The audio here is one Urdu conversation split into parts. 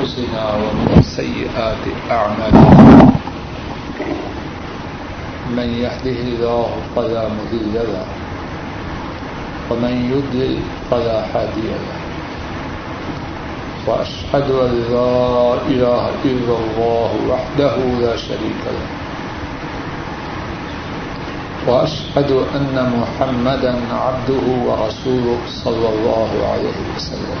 أنفسنا ومن سيئات أعمالنا. من يهده الله فلا مذل له ومن يدل فلا هادي له. وأشهد أن لا إله إلا الله وحده لا شريك له. وأشهد أن محمدا عبده ورسوله صلى الله عليه وسلم.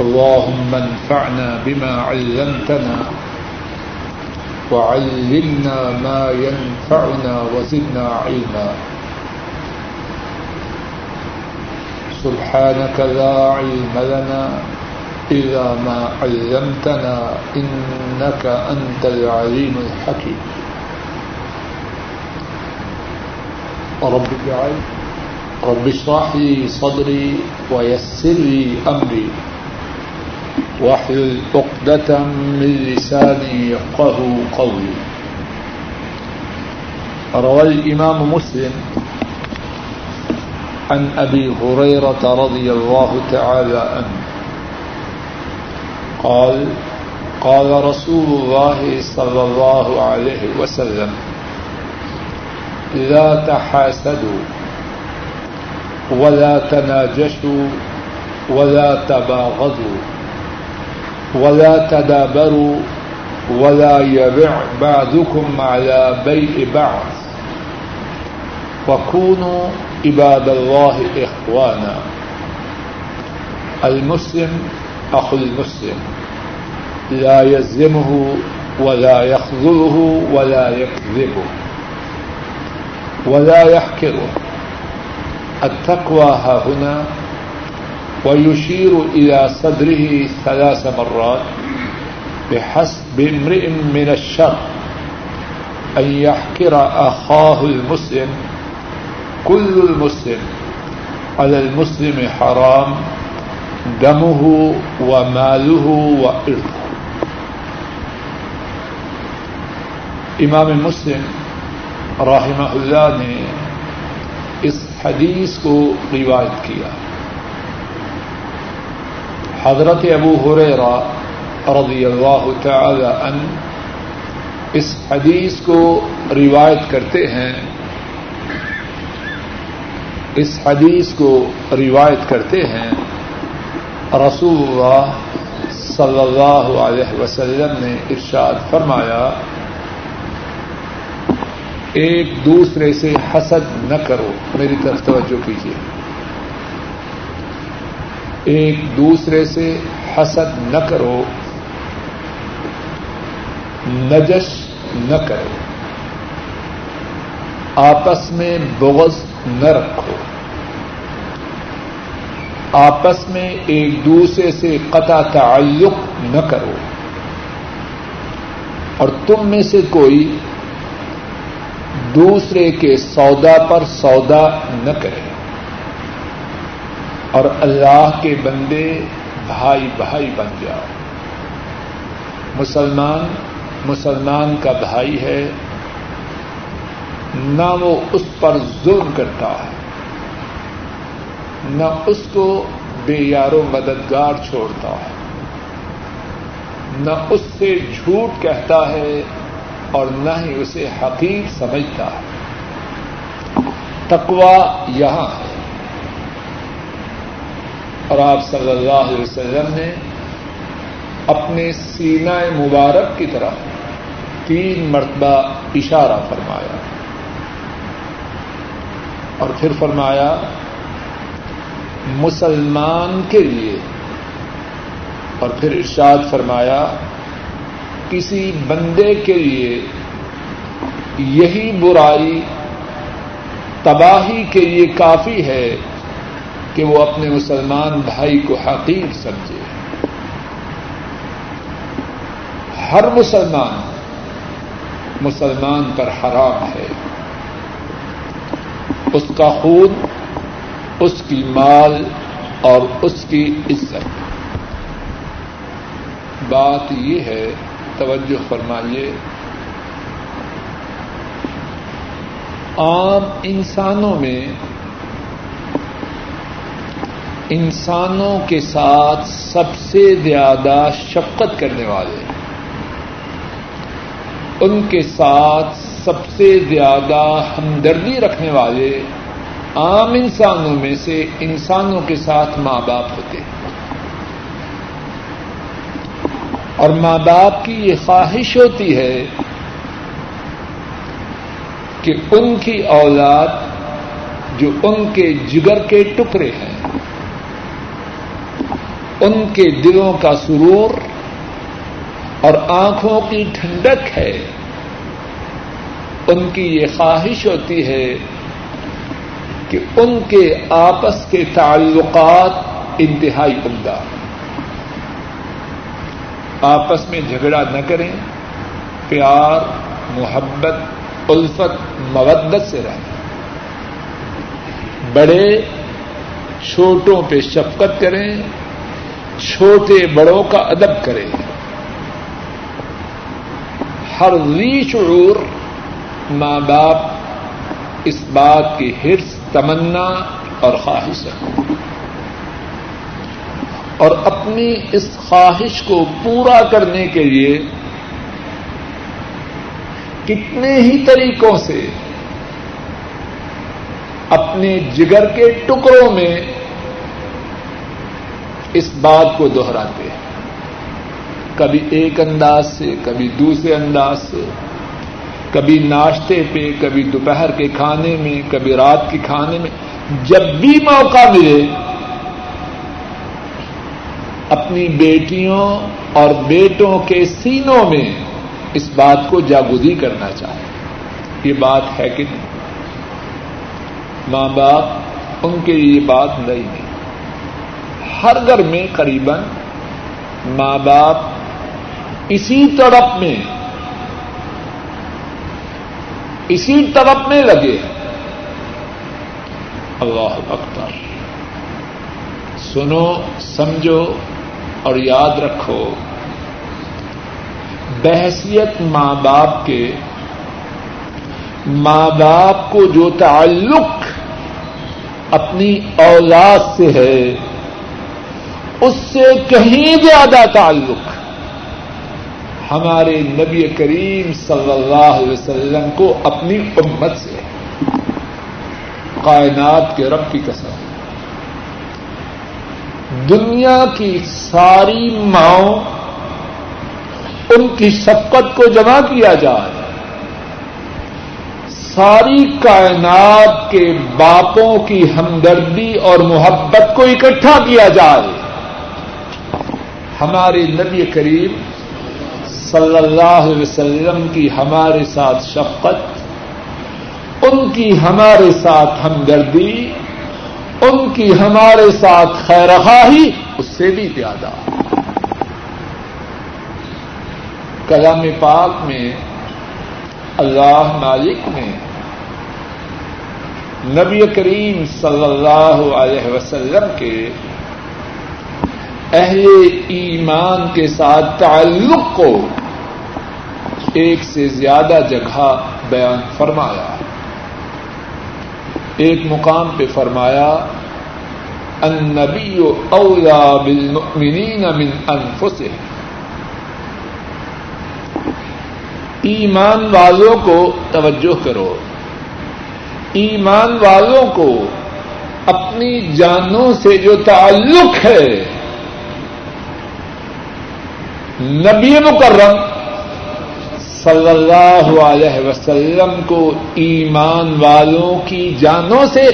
اللهم انفعنا بما علمتنا وعلمنا ما ينفعنا وزدنا علما. سبحانك لا علم لنا إلا ما علمتنا إنك أنت العليم الحكيم. رب اجعل رب اشرح لي صدري ويسر لي أمري. واحلل عقدة من لساني يفقه قولي. روى الإمام مسلم عن أبي هريرة رضي الله تعالى عنه. قال قال رسول الله صلى الله عليه وسلم لا تحاسدوا ولا تناجشوا ولا تباغضوا. ولا تدابروا ولا يبع بعضكم على بيع بعض. وكونوا عباد الله إخوانا. المسلم أخو المسلم. لا يزلمه ولا يخذله ولا يكذبه ولا يحكره التقوى ها هنا ويشير إلى صدره ثلاث مرات بحسب امرئ من الشر أن يحكر أخاه المسلم، كل المسلم. على المسلم حرام دمه وماله وإرثه امام مسلم رحمہ اللہ نے اس حدیث کو روایت کیا۔ حضرت ابو حریرا رضی اللہ تعالی ان اس حدیث کو روایت کرتے ہیں، اس حدیث کو روایت کرتے ہیں، رسول اللہ صلی اللہ علیہ وسلم نے ارشاد فرمایا، ایک دوسرے سے حسد نہ کرو، میری طرف توجہ کیجیے ایک دوسرے سے حسد نہ کرو نجش نہ کرو۔ آپس میں بغض نہ رکھو۔ آپس میں ایک دوسرے سے قطع تعلق نہ کرو۔ اور تم میں سے کوئی دوسرے کے سودا پر سودا نہ کرے۔ اور اللہ کے بندے بھائی بھائی بن جاؤ۔ مسلمان مسلمان کا بھائی ہے، نہ وہ اس پر ظلم کرتا ہے، نہ اس کو بے یارو مددگار چھوڑتا ہے، نہ اس سے جھوٹ کہتا ہے اور نہ ہی اسے حقیق سمجھتا ہے۔ تقوا یہاں ہے۔ اور آپ صلی اللہ علیہ وسلم نے اپنے سینا مبارک کی طرف تین مرتبہ اشارہ فرمایا اور پھر فرمایا، مسلمان کے لیے۔ اور پھر ارشاد فرمایا، کسی بندے کے لیے یہی برائی تباہی کے لیے کافی ہے۔ کہ وہ اپنے مسلمان بھائی کو حقیر سمجھے۔ ہر مسلمان مسلمان پر حرام ہے۔ اس کا خون، اس کی مال اور اس کی عزت۔ بات یہ ہے، توجہ فرمائیے، عام انسانوں میں انسانوں کے ساتھ سب سے زیادہ شفقت کرنے والے ان کے ساتھ سب سے زیادہ ہمدردی رکھنے والے عام انسانوں میں سے انسانوں کے ساتھ ماں باپ ہوتے ہیں۔ اور ماں باپ کی یہ خواہش ہوتی ہے کہ ان کی اولاد جو ان کے جگر کے ٹکڑے ہیں ان کے دلوں کا سرور اور آنکھوں کی ٹھنڈک ہے۔ ان کی یہ خواہش ہوتی ہے کہ ان کے آپس کے تعلقات انتہائی عمدہ آپس میں جھگڑا نہ کریں، پیار، محبت، الفت، مودت سے رہیں۔ بڑے، چھوٹوں پہ شفقت کریں چھوٹے بڑوں کا ادب کرے۔ ہر ری شعور ماں باپ اس بات کی ہرس، تمنا اور خواہش ہے۔ اور اپنی اس خواہش کو پورا کرنے کے لیے کتنے ہی طریقوں سے اپنے جگر کے ٹکڑوں میں اس بات کو دوہراتے ہیں۔ کبھی ایک انداز سے، کبھی دوسرے انداز سے، کبھی ناشتے پہ، کبھی دوپہر کے کھانے میں، کبھی رات کے کھانے میں، جب بھی موقع ملے، اپنی بیٹیوں اور بیٹوں کے سینوں میں اس بات کو جاگودی کرنا چاہے یہ بات ہے کہ نہیں؟ ماں باپ، ان کے لیے بات نہیں نہیں۔ ہر گھر میں قریب ماں باپ اسی طرف میں اسی طرف میں لگے اللہ اکبر۔ سنو، سمجھو اور یاد رکھو، بحثیت ماں باپ کے، ماں باپ کو جو تعلق اپنی اولاد سے ہے اس سے کہیں زیادہ تعلق ہمارے نبی کریم صلی اللہ علیہ وسلم کو اپنی امت سے کائنات کے رب کی قسم دنیا کی ساری ماؤں ان کی شفقت کو جمع کیا جائے ساری کائنات کے باپوں کی ہمدردی اور محبت کو اکٹھا کیا جائے ہمارے نبی کریم صلی اللہ علیہ وسلم کی ہمارے ساتھ شفقت، ان کی ہمارے ساتھ ہمدردی، ان کی ہمارے ساتھ خیرخواہی، اس سے بھی زیادہ۔ کلام پاک میں اللہ مالک نے نبی کریم صلی اللہ علیہ وسلم کے اہل ایمان کے ساتھ تعلق کو ایک سے زیادہ جگہ بیان فرمایا۔ ایک مقام پہ فرمایا، النبی اولا بالمؤمنین من انفسهم ایمان والوں کو توجہ کرو۔ ایمان والوں کو اپنی جانوں سے جو تعلق ہے نبی مکرم صلی اللہ علیہ وسلم کو ایمان والوں کی جانوں سے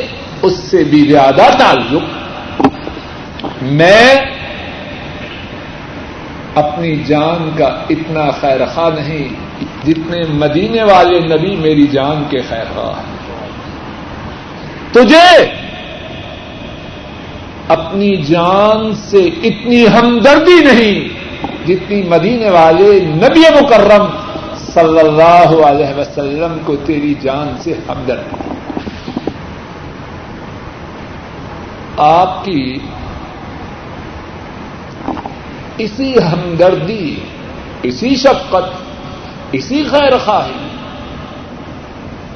اس سے بھی زیادہ تعلق میں اپنی جان کا اتنا خیر خواہ نہیں جتنے مدینے والے نبی میری جان کے خیر خواہ تجھے اپنی جان سے اتنی ہمدردی نہیں جتنی مدینے والے نبی مکرم صلی اللہ علیہ وسلم کو تیری جان سے ہمدرد آپ کی اسی ہمدردی، اسی شفقت، اسی خیر خواہی،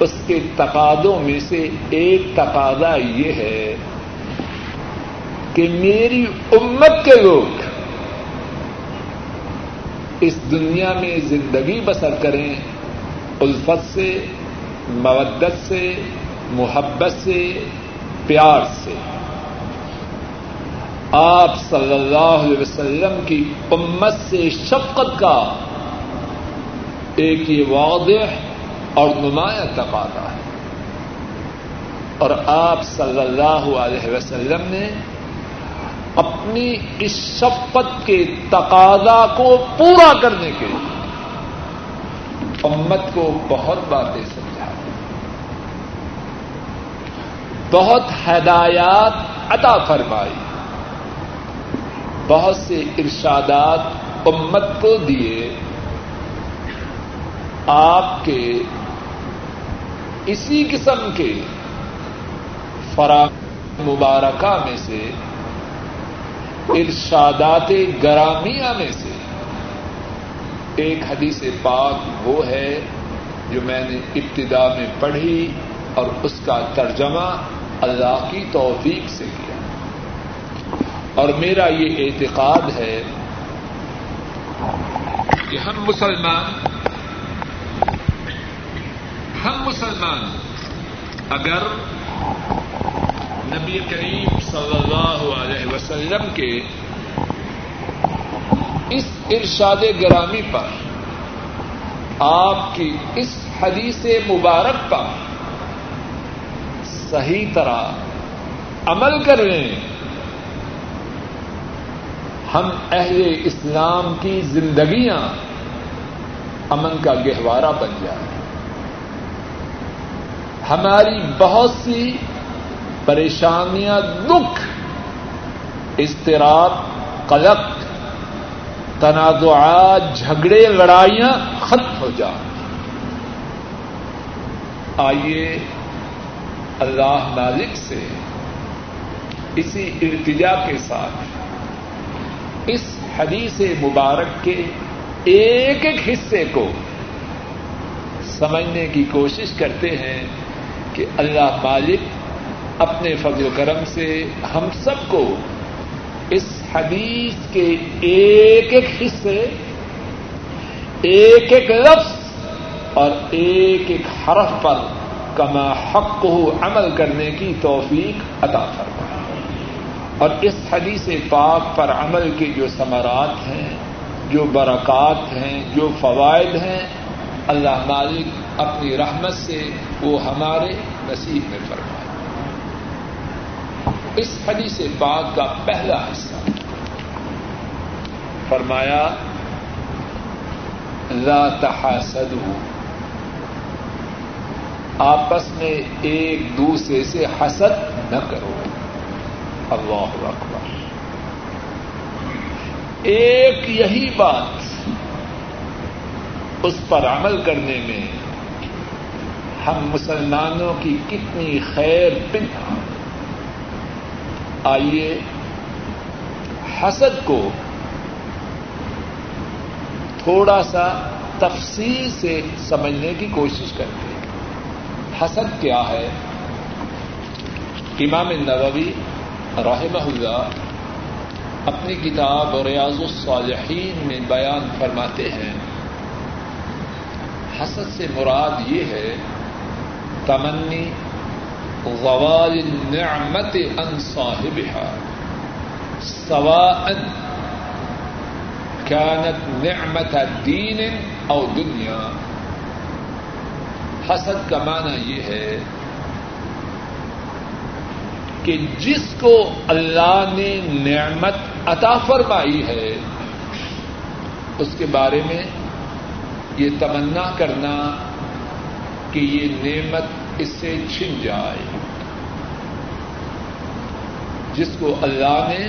اس کے تقاضوں میں سے ایک تقاضا یہ ہے کہ میری امت کے لوگ اس دنیا میں زندگی بسر کریں، الفت سے، مودت سے، محبت سے، پیار سے۔ آپ صلی اللہ علیہ وسلم کی امت سے شفقت کا ایک یہ واضح اور نمایاں تقاضا ہے۔ اور آپ صلی اللہ علیہ وسلم نے اپنی اس شفقت کے تقاضا کو پورا کرنے کے لیے امت کو بہت باتیں سمجھا بہت ہدایات عطا فرمائی۔ بہت سے ارشادات امت کو دیے۔ آپ کے اسی قسم کے فراہم مبارکہ میں سے ارشادات گرامیہ میں سے ایک حدیث پاک وہ ہے جو میں نے ابتدا میں پڑھی اور اس کا ترجمہ اللہ کی توفیق سے کیا۔ اور میرا یہ اعتقاد ہے کہ ہم مسلمان ہم مسلمان اگر نبی کریم صلی اللہ علیہ وسلم کے اس ارشاد گرامی پر، آپ کی اس حدیث مبارک پر صحیح طرح عمل کر لیں ہم اہل اسلام کی زندگیاں امن کا گہوارہ بن جائیں۔ ہماری بہت سی پریشانیاں، دکھ استراب قلق تنازعات جھگڑے، لڑائیاں ختم ہو جائیں۔ آئیے اللہ مالک سے اسی ارتجا کے ساتھ اس حدیث مبارک کے ایک ایک حصے کو سمجھنے کی کوشش کرتے ہیں کہ اللہ مالک اپنے فضل و کرم سے ہم سب کو اس حدیث کے ایک ایک حصے، ایک ایک لفظ اور ایک ایک حرف پر کما حق کو عمل کرنے کی توفیق عطا فرما اور اس حدیث پاک پر عمل کے جو ثمرات ہیں، جو برکات ہیں، جو فوائد ہیں، اللہ مالک اپنی رحمت سے وہ ہمارے نصیب میں فرمائے۔ اس حدیث پاک کا پہلا حصہ۔ فرمایا، لا تحاسدوا آپس میں ایک دوسرے سے حسد نہ کرو۔ اللہ اکبر۔ ایک یہی بات اس پر عمل کرنے میں ہم مسلمانوں کی کتنی خیر پن آئیے حسد کو تھوڑا سا تفصیل سے سمجھنے کی کوشش کرتے ہیں۔ حسد کیا ہے؟ امام نووی رحمہ اللہ اپنی کتاب ریاض الصالحین میں بیان فرماتے ہیں۔ حسد سے مراد یہ ہے تمنی غوال النعمت ان صاحبها. سواء كانت نعمت دین او دنیا. حسد کا معنی یہ ہے کہ جس کو اللہ نے نعمت عطا فرمائی ہے، اس کے بارے میں یہ تمنا کرنا کہ یہ نعمت اس سے چھن جائے۔ جس کو اللہ نے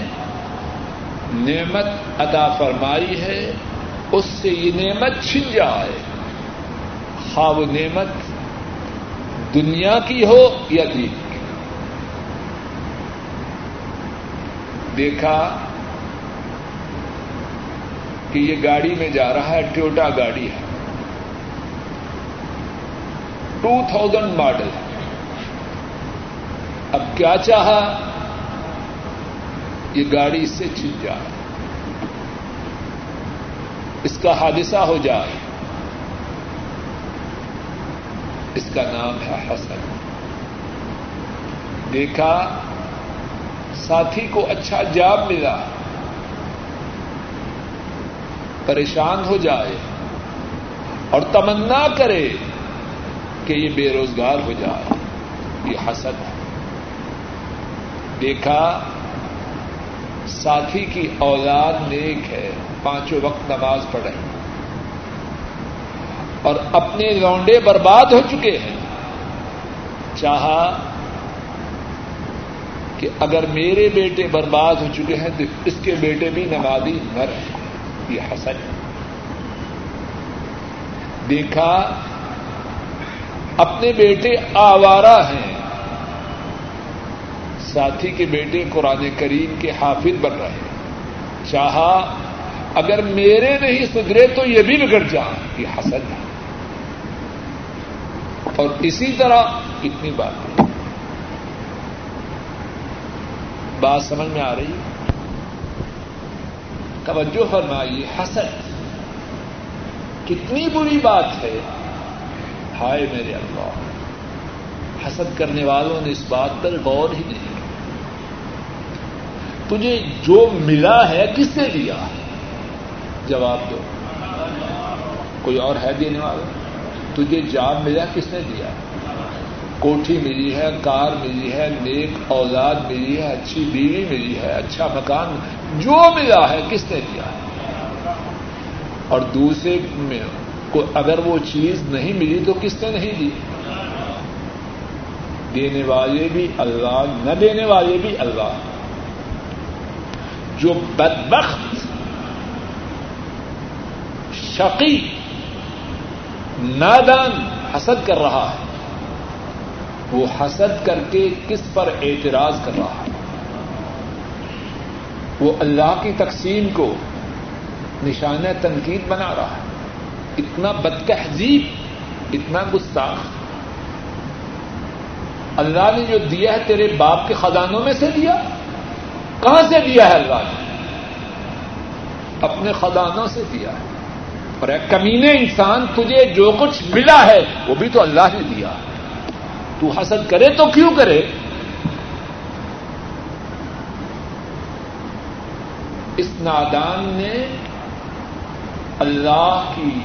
نعمت عطا فرمائی ہے، اس سے یہ نعمت چھن جائے۔ خواہ وہ نعمت دنیا کی ہو یا دین کی۔ دیکھا کہ یہ گاڑی میں جا رہا ہے ٹوٹا گاڑی ہے۔ ٹو تھاؤزینڈ ماڈل اب کیا چاہا؟ یہ گاڑی اس سے چھن جائے۔ اس کا حادثہ ہو جائے۔ اس کا نام ہے حسن۔ دیکھا، ساتھی کو اچھا جاب ملا۔ پریشان ہو جائے اور تمنا کرے۔ کہ یہ بے روزگار ہو جائے یہ حسد ہے۔ دیکھا، ساتھی کی اولاد نیک ہے، پانچوں وقت نماز پڑھے اور اپنے لونڈے برباد ہو چکے ہیں۔ چاہا کہ اگر میرے بیٹے برباد ہو چکے ہیں، تو اس کے بیٹے بھی نمازی نہ رہے یہ حسن دیکھا اپنے بیٹے آوارہ ہیں۔ ساتھی کے بیٹے قرآن کریم کے حافظ بن رہے ہیں۔ چاہا اگر میرے نہیں سدھرے تو یہ بھی بگڑ جا۔ یہ حسن ہے۔ اور اسی طرح اتنی بات بات سمجھ میں آ رہی توجہ فرمائیے، حسد۔ کتنی بری بات ہے۔ ہائے میرے اللہ، حسد کرنے والوں نے اس بات پر غور ہی نہیں تجھے جو ملا ہے، کس نے دیا جواب دو۔ کوئی اور ہے دینے والا؟ تجھے جاب ملا، کس نے دیا؟ کوٹھی ملی ہے، کار ملی ہے، نیک اولاد ملی ہے، اچھی بیوی ملی ہے اچھا مکان، جو ملا ہے، کس نے دیا؟ اور دوسرے میں اگر وہ چیز نہیں ملی تو کس نے نہیں دی دینے والے بھی اللہ، نہ دینے والے بھی اللہ۔ جو بدبخت، شقی، نادان حسد کر رہا ہے، وہ حسد کر کے کس پر اعتراض کر رہا ہے؟ وہ اللہ کی تقسیم کو نشانہ تنقید بنا رہا ہے۔ اتنا بدتہذیب، اتنا گستاخ اللہ نے جو دیا ہے تیرے باپ کے خزانوں میں سے دیا کہاں سے دیا ہے اللہ نے؟ اپنے خزانوں سے دیا ہے۔ اور ایک کمینے انسان، تجھے جو کچھ ملا ہے، وہ بھی تو اللہ نے دیا۔ تو حسد کرے تو کیوں کرے؟ اس نادان نے اللہ کی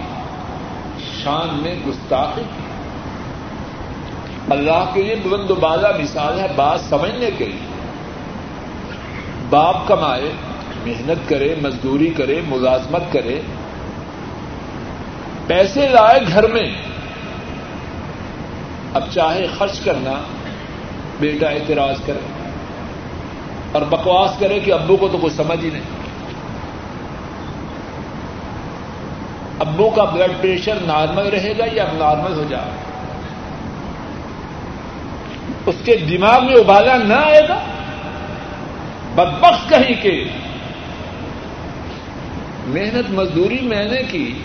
شان میں گستاخی کی۔ اللہ کے لیے بلند و بالا مثال ہے بات سمجھنے کے لیے۔ باپ کمائے، محنت کرے، مزدوری کرے، ملازمت کرے۔ پیسے لائے گھر میں۔ اب چاہے خرچ کرنا، بیٹا اعتراض کرے اور بکواس کرے کہ ابو کو تو کچھ سمجھ ہی نہیں۔ ابو کا بلڈ پریشر نارمل رہے گا یا اب نارمل ہو جائے اس کے دماغ میں ابالا نہ آئے گا؟ بدبخت کہیں کہ محنت مزدوری میں نے کی،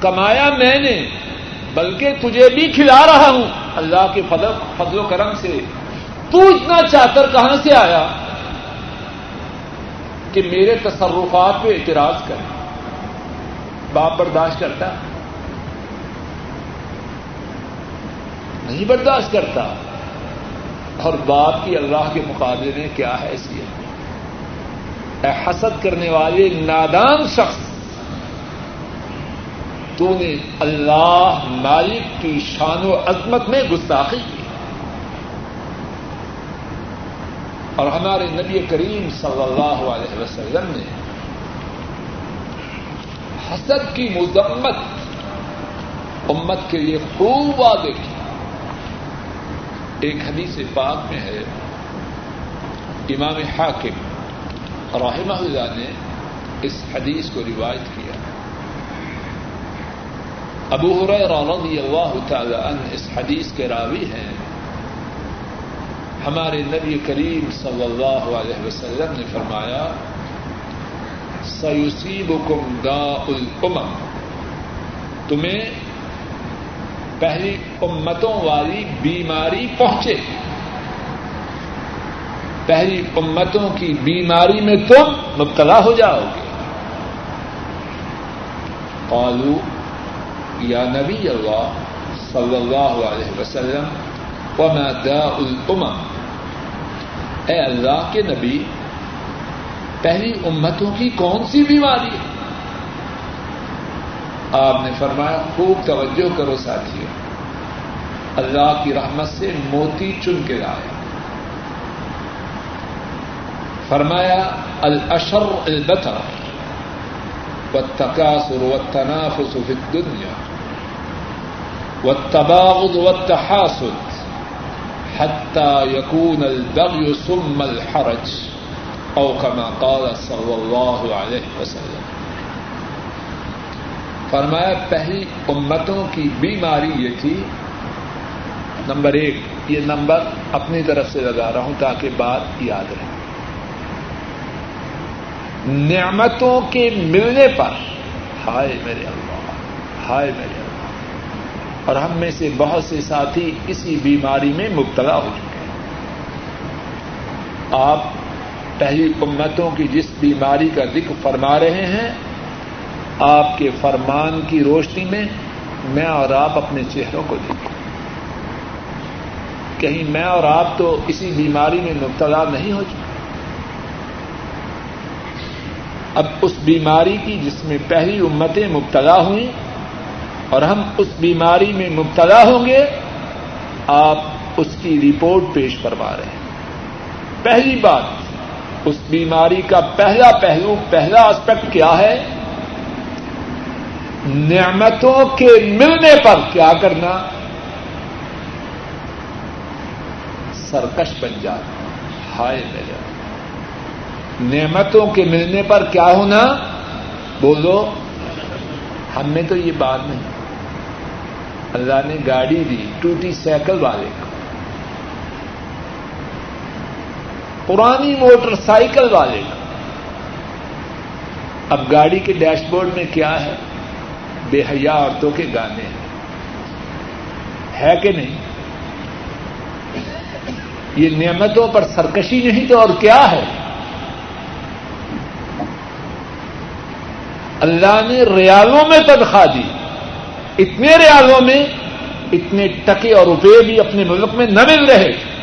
کمایا میں نے، بلکہ تجھے بھی کھلا رہا ہوں۔ اللہ کے فضل و کرم سے۔ تو اتنا چاکر کہاں سے آیا کہ میرے تصرفات پہ اعتراض کرے؟ باپ برداشت کرتا نہیں برداشت کرتا اور باپ کی اللہ کے مقابلے میں کیا حیثیت اے حسد کرنے والے نادان شخص، تو نے اللہ مالک کی شان و عظمت میں گستاخی کی۔ اور ہمارے نبی کریم صلی اللہ علیہ وسلم نے حسد کی مذمت امت کے لیے خوب وعدے کی۔ ایک حدیث پاک میں ہے۔ امام حاکم رحمہ اللہ نے اس حدیث کو روایت کیا۔ ابو رضی اللہ تعالی عنہ اس حدیث کے راوی ہیں۔ ہمارے نبی کریم صلی اللہ علیہ وسلم نے فرمایا سیوسیب کم دا الامم تمہیں پہلی امتوں والی بیماری پہنچے۔ پہلی امتوں کی بیماری میں تم مبتلا ہو جاؤ گے۔ قالو یا نبی اللہ صلی اللہ علیہ وسلم، وما داء الامم اے اللہ کے نبی پہلی امتوں کی کون سی بیماری ہے؟ آپ نے فرمایا، خوب توجہ کرو ساتھی اللہ کی رحمت سے موتی چن کے لائے فرمایا، الاشر البتر والتكاثر والتنافس في الدنيا والتباغض والتحاسد حتى يكون البغي ثم الحرج۔ او كما قال صلی اللہ علیہ وسلم۔ فرمایا، پہلی امتوں کی بیماری یہ تھی، نمبر ایک، یہ نمبر اپنی طرف سے لگا رہا ہوں تاکہ بات یاد رہے۔ نعمتوں کے ملنے پر، ہائے میرے اللہ، ہائے میرے اللہ۔ اور ہم میں سے بہت سے ساتھی اسی بیماری میں مبتلا ہو چکے ہیں۔ آپ پہلی امتوں کی جس بیماری کا ذکر فرما رہے ہیں، آپ کے فرمان کی روشنی میں میں اور آپ اپنے چہروں کو دیکھیں۔ کہیں میں اور آپ تو اسی بیماری میں مبتلا نہیں ہو چکے۔ اب اس بیماری کی جس میں پہلی امتیں مبتلا ہوئیں اور ہم اس بیماری میں مبتلا ہوں گے، آپ اس کی رپورٹ پیش کروا رہے ہیں۔ پہلی بات اس بیماری کا پہلا پہلو، پہلا اسپیکٹ کیا ہے؟ نعمتوں کے ملنے پر کیا کرنا؟ سرکش بن جانا، ہائے میرے نعمتوں کے ملنے پر کیا ہونا؟ بولو، ہم نے تو یہ بات نہیں۔ اللہ نے گاڑی دی، ٹوٹی سائیکل والے کو۔ پرانی موٹر سائیکل والے۔ کو اب گاڑی کے ڈیش بورڈ میں کیا ہے؟ بے حیا عورتوں کے گانے ہیں۔ ہے کہ نہیں؟ یہ نعمتوں پر سرکشی نہیں تو اور کیا ہے؟ اللہ نے ریالوں میں تنخواہ دی۔ اتنے ریالوں میں اتنے ٹکے اور روپے بھی اپنے ملک میں نہ مل رہے۔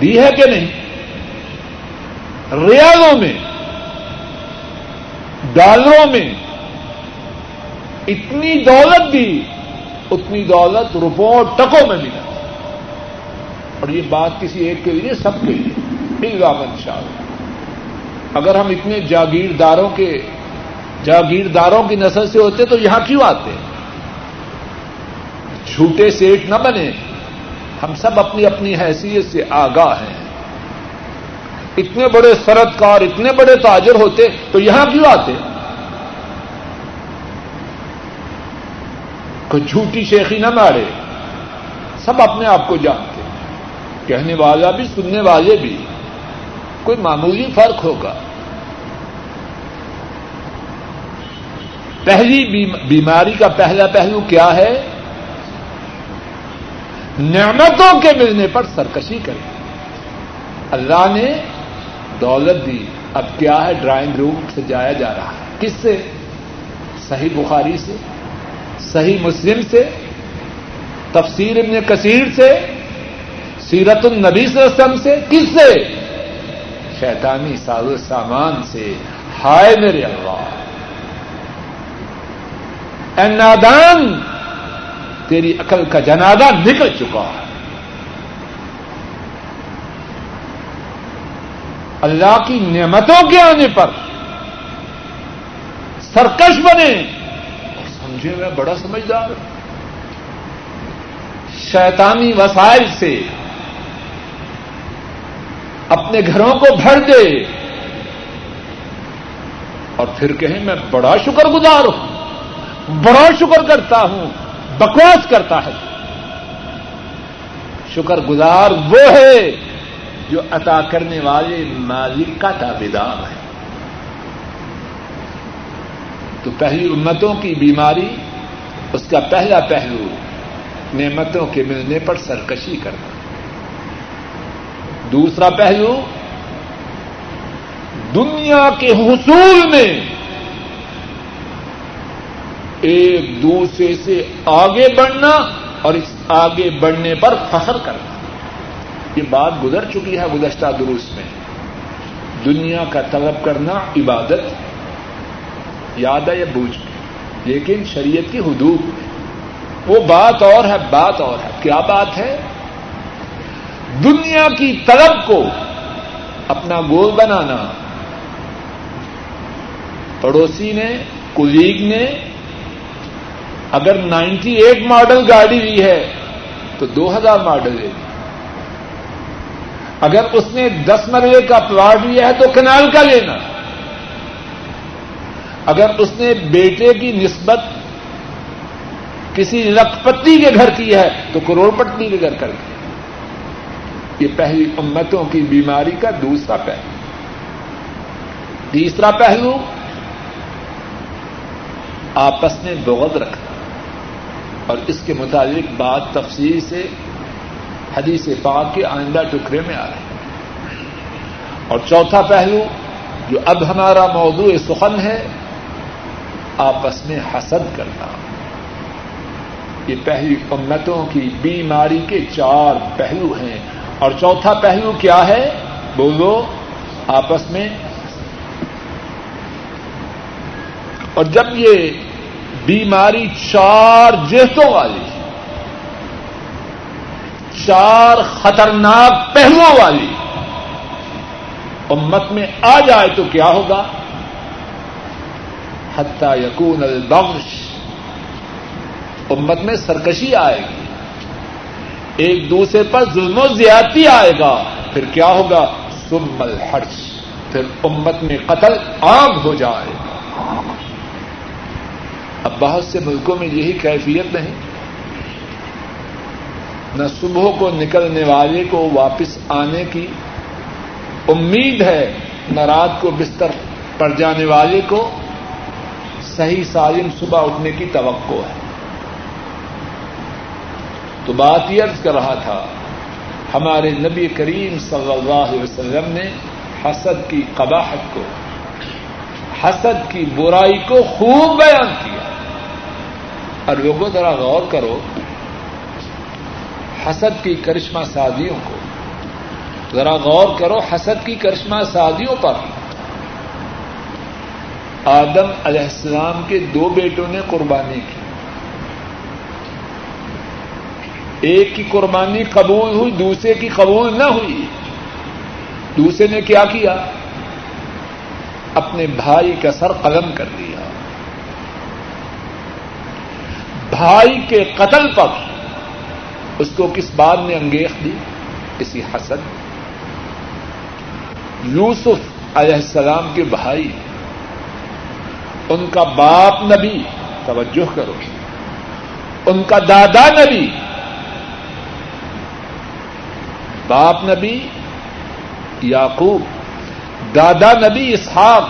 دی ہے کہ نہیں؟ ریالوں میں، ڈالروں میں اتنی دولت دی، اتنی دولت روپوں اور ٹکوں میں ملا اور یہ بات کسی ایک کے لیے سب کے لیے۔ مل ان شاء۔ اللہ اگر ہم اتنے جاگیرداروں کے، جاگیرداروں کی نسل سے ہوتے تو یہاں کیوں آتے؟ جھوٹے سیٹ نہ بنے۔ ہم سب اپنی اپنی حیثیت سے آگاہ ہیں۔ اتنے بڑے سرد کار اتنے بڑے تاجر ہوتے تو یہاں کیوں آتے؟ کوئی جھوٹی شیخی نہ مارے۔ سب اپنے آپ کو جانتے کہنے والا بھی، سننے والے بھی۔ کوئی معمولی فرق ہوگا؟ پہلی بیماری کا پہلا پہلو کیا ہے؟ نعمتوں کے ملنے پر سرکشی کرے۔ اللہ نے دولت دی۔ اب کیا ہے ڈرائنگ روم سے جایا جا رہا ہے؟ کس سے؟ صحیح بخاری سے، صحیح مسلم سے، تفسیر ابن کثیر سے، سیرت النبی صلی اللہ علیہ وسلم سے، کس سے؟ شیطانی ساز و سامان سے۔ ہائے میرے اللہ! اے نادان! تیری عقل کا جنازہ نکل چکا ہے۔ اللہ کی نعمتوں کے آنے پر سرکش بنے۔ اور سمجھے میں بڑا سمجھدار۔ شیطانی وسائل سے اپنے گھروں کو بھر دے۔ اور پھر کہیں میں بڑا شکر گزار ہوں، بڑا شکر کرتا ہوں۔ بکواس کرتا ہے۔ شکر گزار وہ ہے جو عطا کرنے والے مالک کا دعوے دار ہے۔ تو پہلی امتوں کی بیماری، اس کا پہلا پہلو نعمتوں کے ملنے پر سرکشی کرنا۔ دوسرا پہلو، دنیا کے حصول میں ایک دوسرے سے آگے بڑھنا اور اس آگے بڑھنے پر فخر کرنا۔ یہ بات گزر چکی ہے گزشتہ دروس میں۔ دنیا کا طلب کرنا عبادت، یاد ہے یا بوجھ میں لیکن شریعت کی حدود۔ میں وہ بات اور ہے، بات اور ہے۔ کیا بات ہے؟ دنیا کی طلب کو اپنا گول بنانا۔ پڑوسی نے، کلیگ نے اگر نائنٹی ایٹ ماڈل گاڑی لی ہے تو دو ہزار ماڈل لے لی۔ اگر اس نے دس مرلے کا پلاٹ لیا ہے تو کنال کا لینا۔ اگر اس نے بیٹے کی نسبت کسی لکھپتی کے گھر کی ہے تو کروڑ پتی کے گھر کر کے۔ یہ پہلی امتوں کی بیماری کا دوسرا پہلو۔ تیسرا پہلو، آپس میں بغض رکھنا۔ اور اس کے متعلق بات تفصیل سے حدیث پاک کے آئندہ ٹکڑے میں آ رہے ہیں اور چوتھا پہلو، جو اب ہمارا موضوع سخن ہے، آپس میں حسد کرنا۔ یہ پہلی امتوں کی بیماری کے چار پہلو ہیں۔ اور چوتھا پہلو کیا ہے؟ بولو، آپس میں۔ اور جب یہ بیماری چار جہتوں والی چار خطرناک پہلوؤں والی۔ امت میں آ جائے تو کیا ہوگا؟ حتہ یقون البغش۔ امت میں سرکشی آئے گی۔ ایک دوسرے پر ظلم و زیادتی آئے گا۔ پھر کیا ہوگا؟ سم الحرش۔ پھر امت میں قتل عام ہو جائے گا۔ اب بہت سے ملکوں میں یہی کیفیت نہیں۔ نہ صبح کو نکلنے والے کو واپس آنے کی امید ہے، نہ رات کو بستر پڑ جانے والے کو۔ صحیح سالم صبح اٹھنے کی توقع ہے۔ تو بات یہ عرض کر رہا تھا، ہمارے نبی کریم صلی اللہ علیہ وسلم نے حسد کی قباحت کو، حسد کی برائی کو خوب بیان کیا۔ اور لوگوں ذرا غور کرو، حسد کی کرشمہ سازیوں کو۔ ذرا غور کرو، حسد کی کرشمہ سازیوں پر۔ آدم علیہ السلام کے دو بیٹوں نے قربانی کی۔ ایک کی قربانی قبول ہوئی، دوسرے کی قبول نہ ہوئی۔ دوسرے نے کیا کیا؟ اپنے بھائی کا سر قلم کر دیا۔ بھائی کے قتل پر۔ اس کو کس بات نے انگیخ دی؟ کسی حسد۔ یوسف علیہ السلام کے بھائی۔ ان کا باپ نبی۔ توجہ کرو۔ ان کا دادا نبی۔ باپ نبی یعقوب۔ دادا نبی اسحاق۔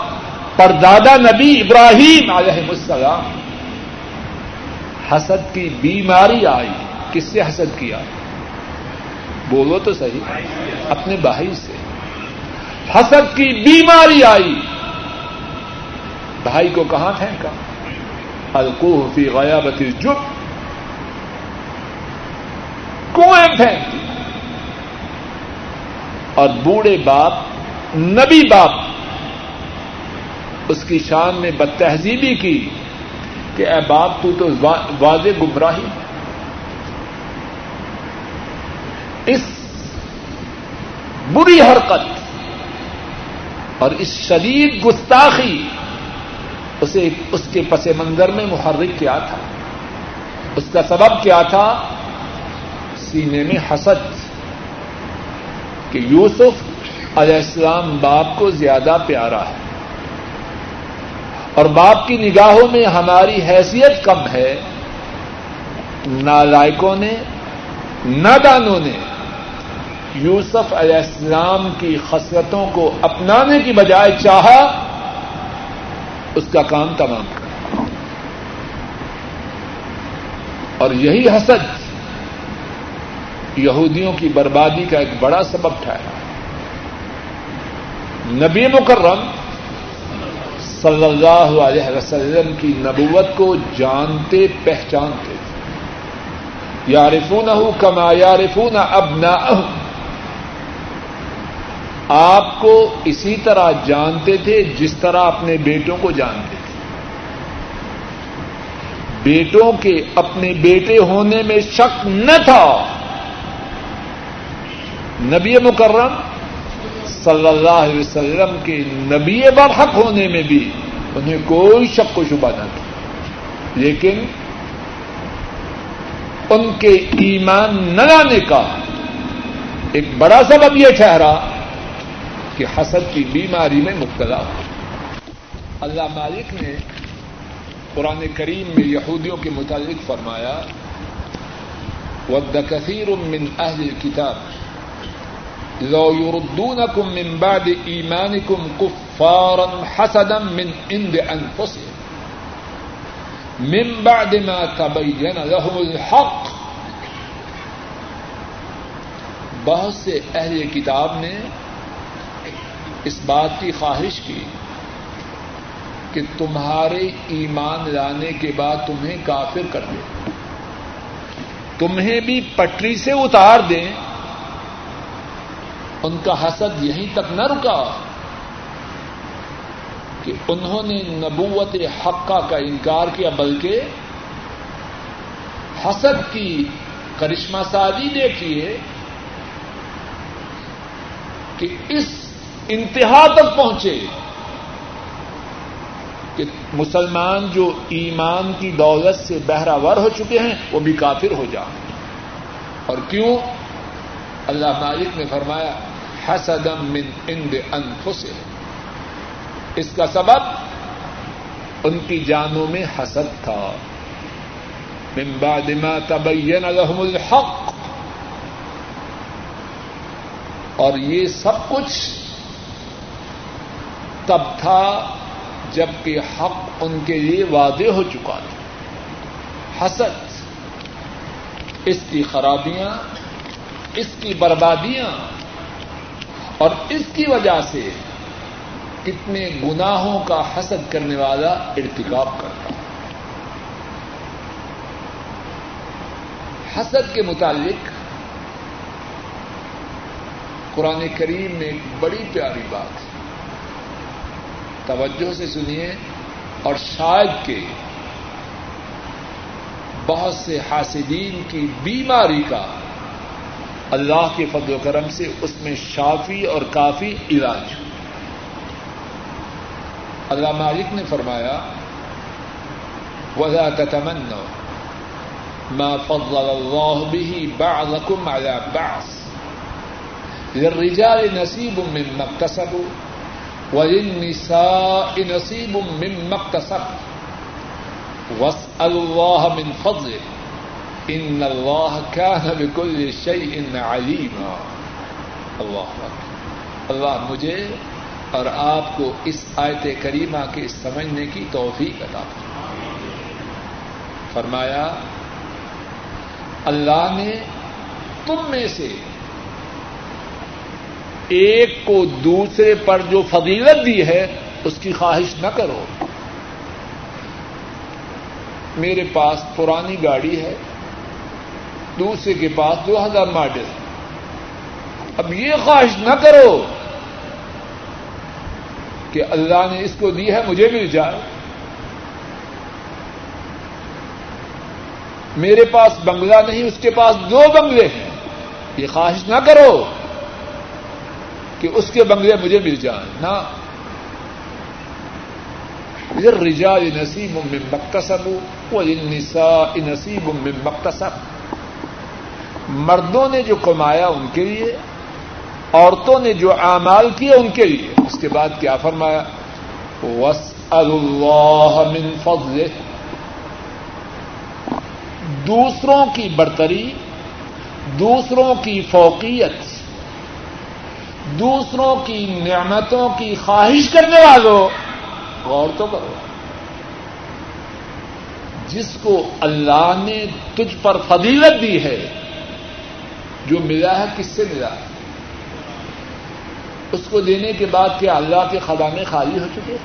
پر دادا نبی ابراہیم علیہ السلام۔ حسد کی بیماری آئی، کس سے حسد کیا؟ بولو تو صحیح، اپنے بھائی سے۔ حسد کی بیماری آئی۔ بھائی کو کہاں پھینکا؟ القوح فی غیابت الجب۔ کنویں پھینک دی اور بوڑھے باپ، نبی باپ، اس کی شان میں بد تہذیبی کی۔ کہ اے باپ تو تو واضح گمراہی اس بری حرکت اور اس شدید گستاخی اسے اس کے پس منظر میں محرک کیا تھا۔ اس کا سبب کیا تھا؟ سینے میں حسد کہ یوسف علیہ السلام باپ کو زیادہ پیارا ہے۔ اور باپ کی نگاہوں میں ہماری حیثیت کم ہے نالائکوں نے نادانوں نے۔ یوسف علیہ السلام کی خصلتوں کو اپنانے کی بجائے چاہا، اس کا کام تمام۔ کر اور یہی حسد یہودیوں کی بربادی کا ایک بڑا سبب ٹھہرا۔ نبی مکرم صلی اللہ علیہ وسلم کی نبوت کو جانتے پہچانتے۔ تھے یارفون کما یارفون اب آپ کو اسی طرح جانتے تھے جس طرح اپنے بیٹوں کو جانتے تھے۔ بیٹوں کے اپنے بیٹے ہونے میں شک نہ تھا۔ نبی مکرم صلی اللہ علیہ وسلم کے نبی برحق ہونے میں بھی انہیں کوئی شک و شبہ نہ تھا۔ لیکن ان کے ایمان نہ لانے کا ایک بڑا سبب یہ ٹھہرا کہ حسد کی بیماری میں مبتلا ہو۔ اللہ مالک نے قرآن کریم میں یہودیوں کے متعلق فرمایا، ود کثیر من اہل کتاب لو يردونكم من بعد ایمانكم كفارا حسدا من عند انفسهم من بعد ما تبين لهم الحق. بہت سے اہل کتاب نے اس بات کی خواہش کی کہ تمہارے ایمان لانے کے بعد تمہیں کافر کر دیں تمہیں بھی پٹری سے اتار دیں ان کا حسد یہیں تک نہ رکا کہ انہوں نے نبوت حقہ کا انکار کیا، بلکہ حسد کی کرشمہ سازی دیکھیے کہ اس انتہا تک پہنچے کہ مسلمان جو ایمان کی دولت سے بہراور ہو چکے ہیں، وہ بھی کافر ہو جائیں۔ اور کیوں؟ اللہ مالک نے فرمایا حسدم من اند انفسهم۔ اس کا سبب ان کی جانوں میں حسد تھا۔ من بعد ما تبین لهم الحق۔ اور یہ سب کچھ تب تھا جبکہ حق ان کے لیے واضح ہو چکا تھا۔ حسد، اس کی خرابیاں، اس کی بربادیاں اور اس کی وجہ سے کتنے گناہوں کا حسد کرنے والا ارتکاب کرتا حسد کے متعلق قرآن کریم میں ایک بڑی پیاری بات ہے۔ توجہ سے سنیے اور شاید کہ بہت سے حاسدین کی بیماری کا اللہ کے فضل و کرم سے اس میں شافی اور کافی علاج۔ اللہ مالک نے فرمایا، ولا تتمنوا ما فضل الله به بعضكم على بعض للرجال نصيب مما اكتسبوا وللنساء نصيب مما اكتسبوا واسألوا الله من فضله ان الله كان بكل شيء عليما۔ اللہ اللہ مجھے اور آپ کو اس آیت کریمہ کے سمجھنے کی توفیق عطا فرمایا، اللہ نے تم میں سے ایک کو دوسرے پر جو فضیلت دی ہے، اس کی خواہش نہ کرو۔ میرے پاس پرانی گاڑی ہے۔ دوسرے کے پاس دو ہزار ماڈل اب یہ خواہش نہ کرو کہ اللہ نے اس کو دی ہے، مجھے مل جائے۔ میرے پاس بنگلہ نہیں، اس کے پاس دو بنگلے ہیں۔ یہ خواہش نہ کرو کہ اس کے بنگلے مجھے مل جائیں نہ۔ رجا نصیب میں مختصب وہ نسا نصیب میں مختصب مردوں نے جو کمایا ان کے لیے، عورتوں نے جو اعمال کیے ان کے لیے۔ اس کے بعد کیا فرمایا؟ وس اللہ من فضل دوسروں کی برتری، دوسروں کی فوقیت، دوسروں کی نعمتوں کی خواہش کرنے والوں غور تو کرو جس کو اللہ نے تجھ پر فضیلت دی ہے جو ملا ہے کس سے ملا؟ ہے اس کو دینے کے بعد کیا اللہ کے خزانے خالی ہو چکے؟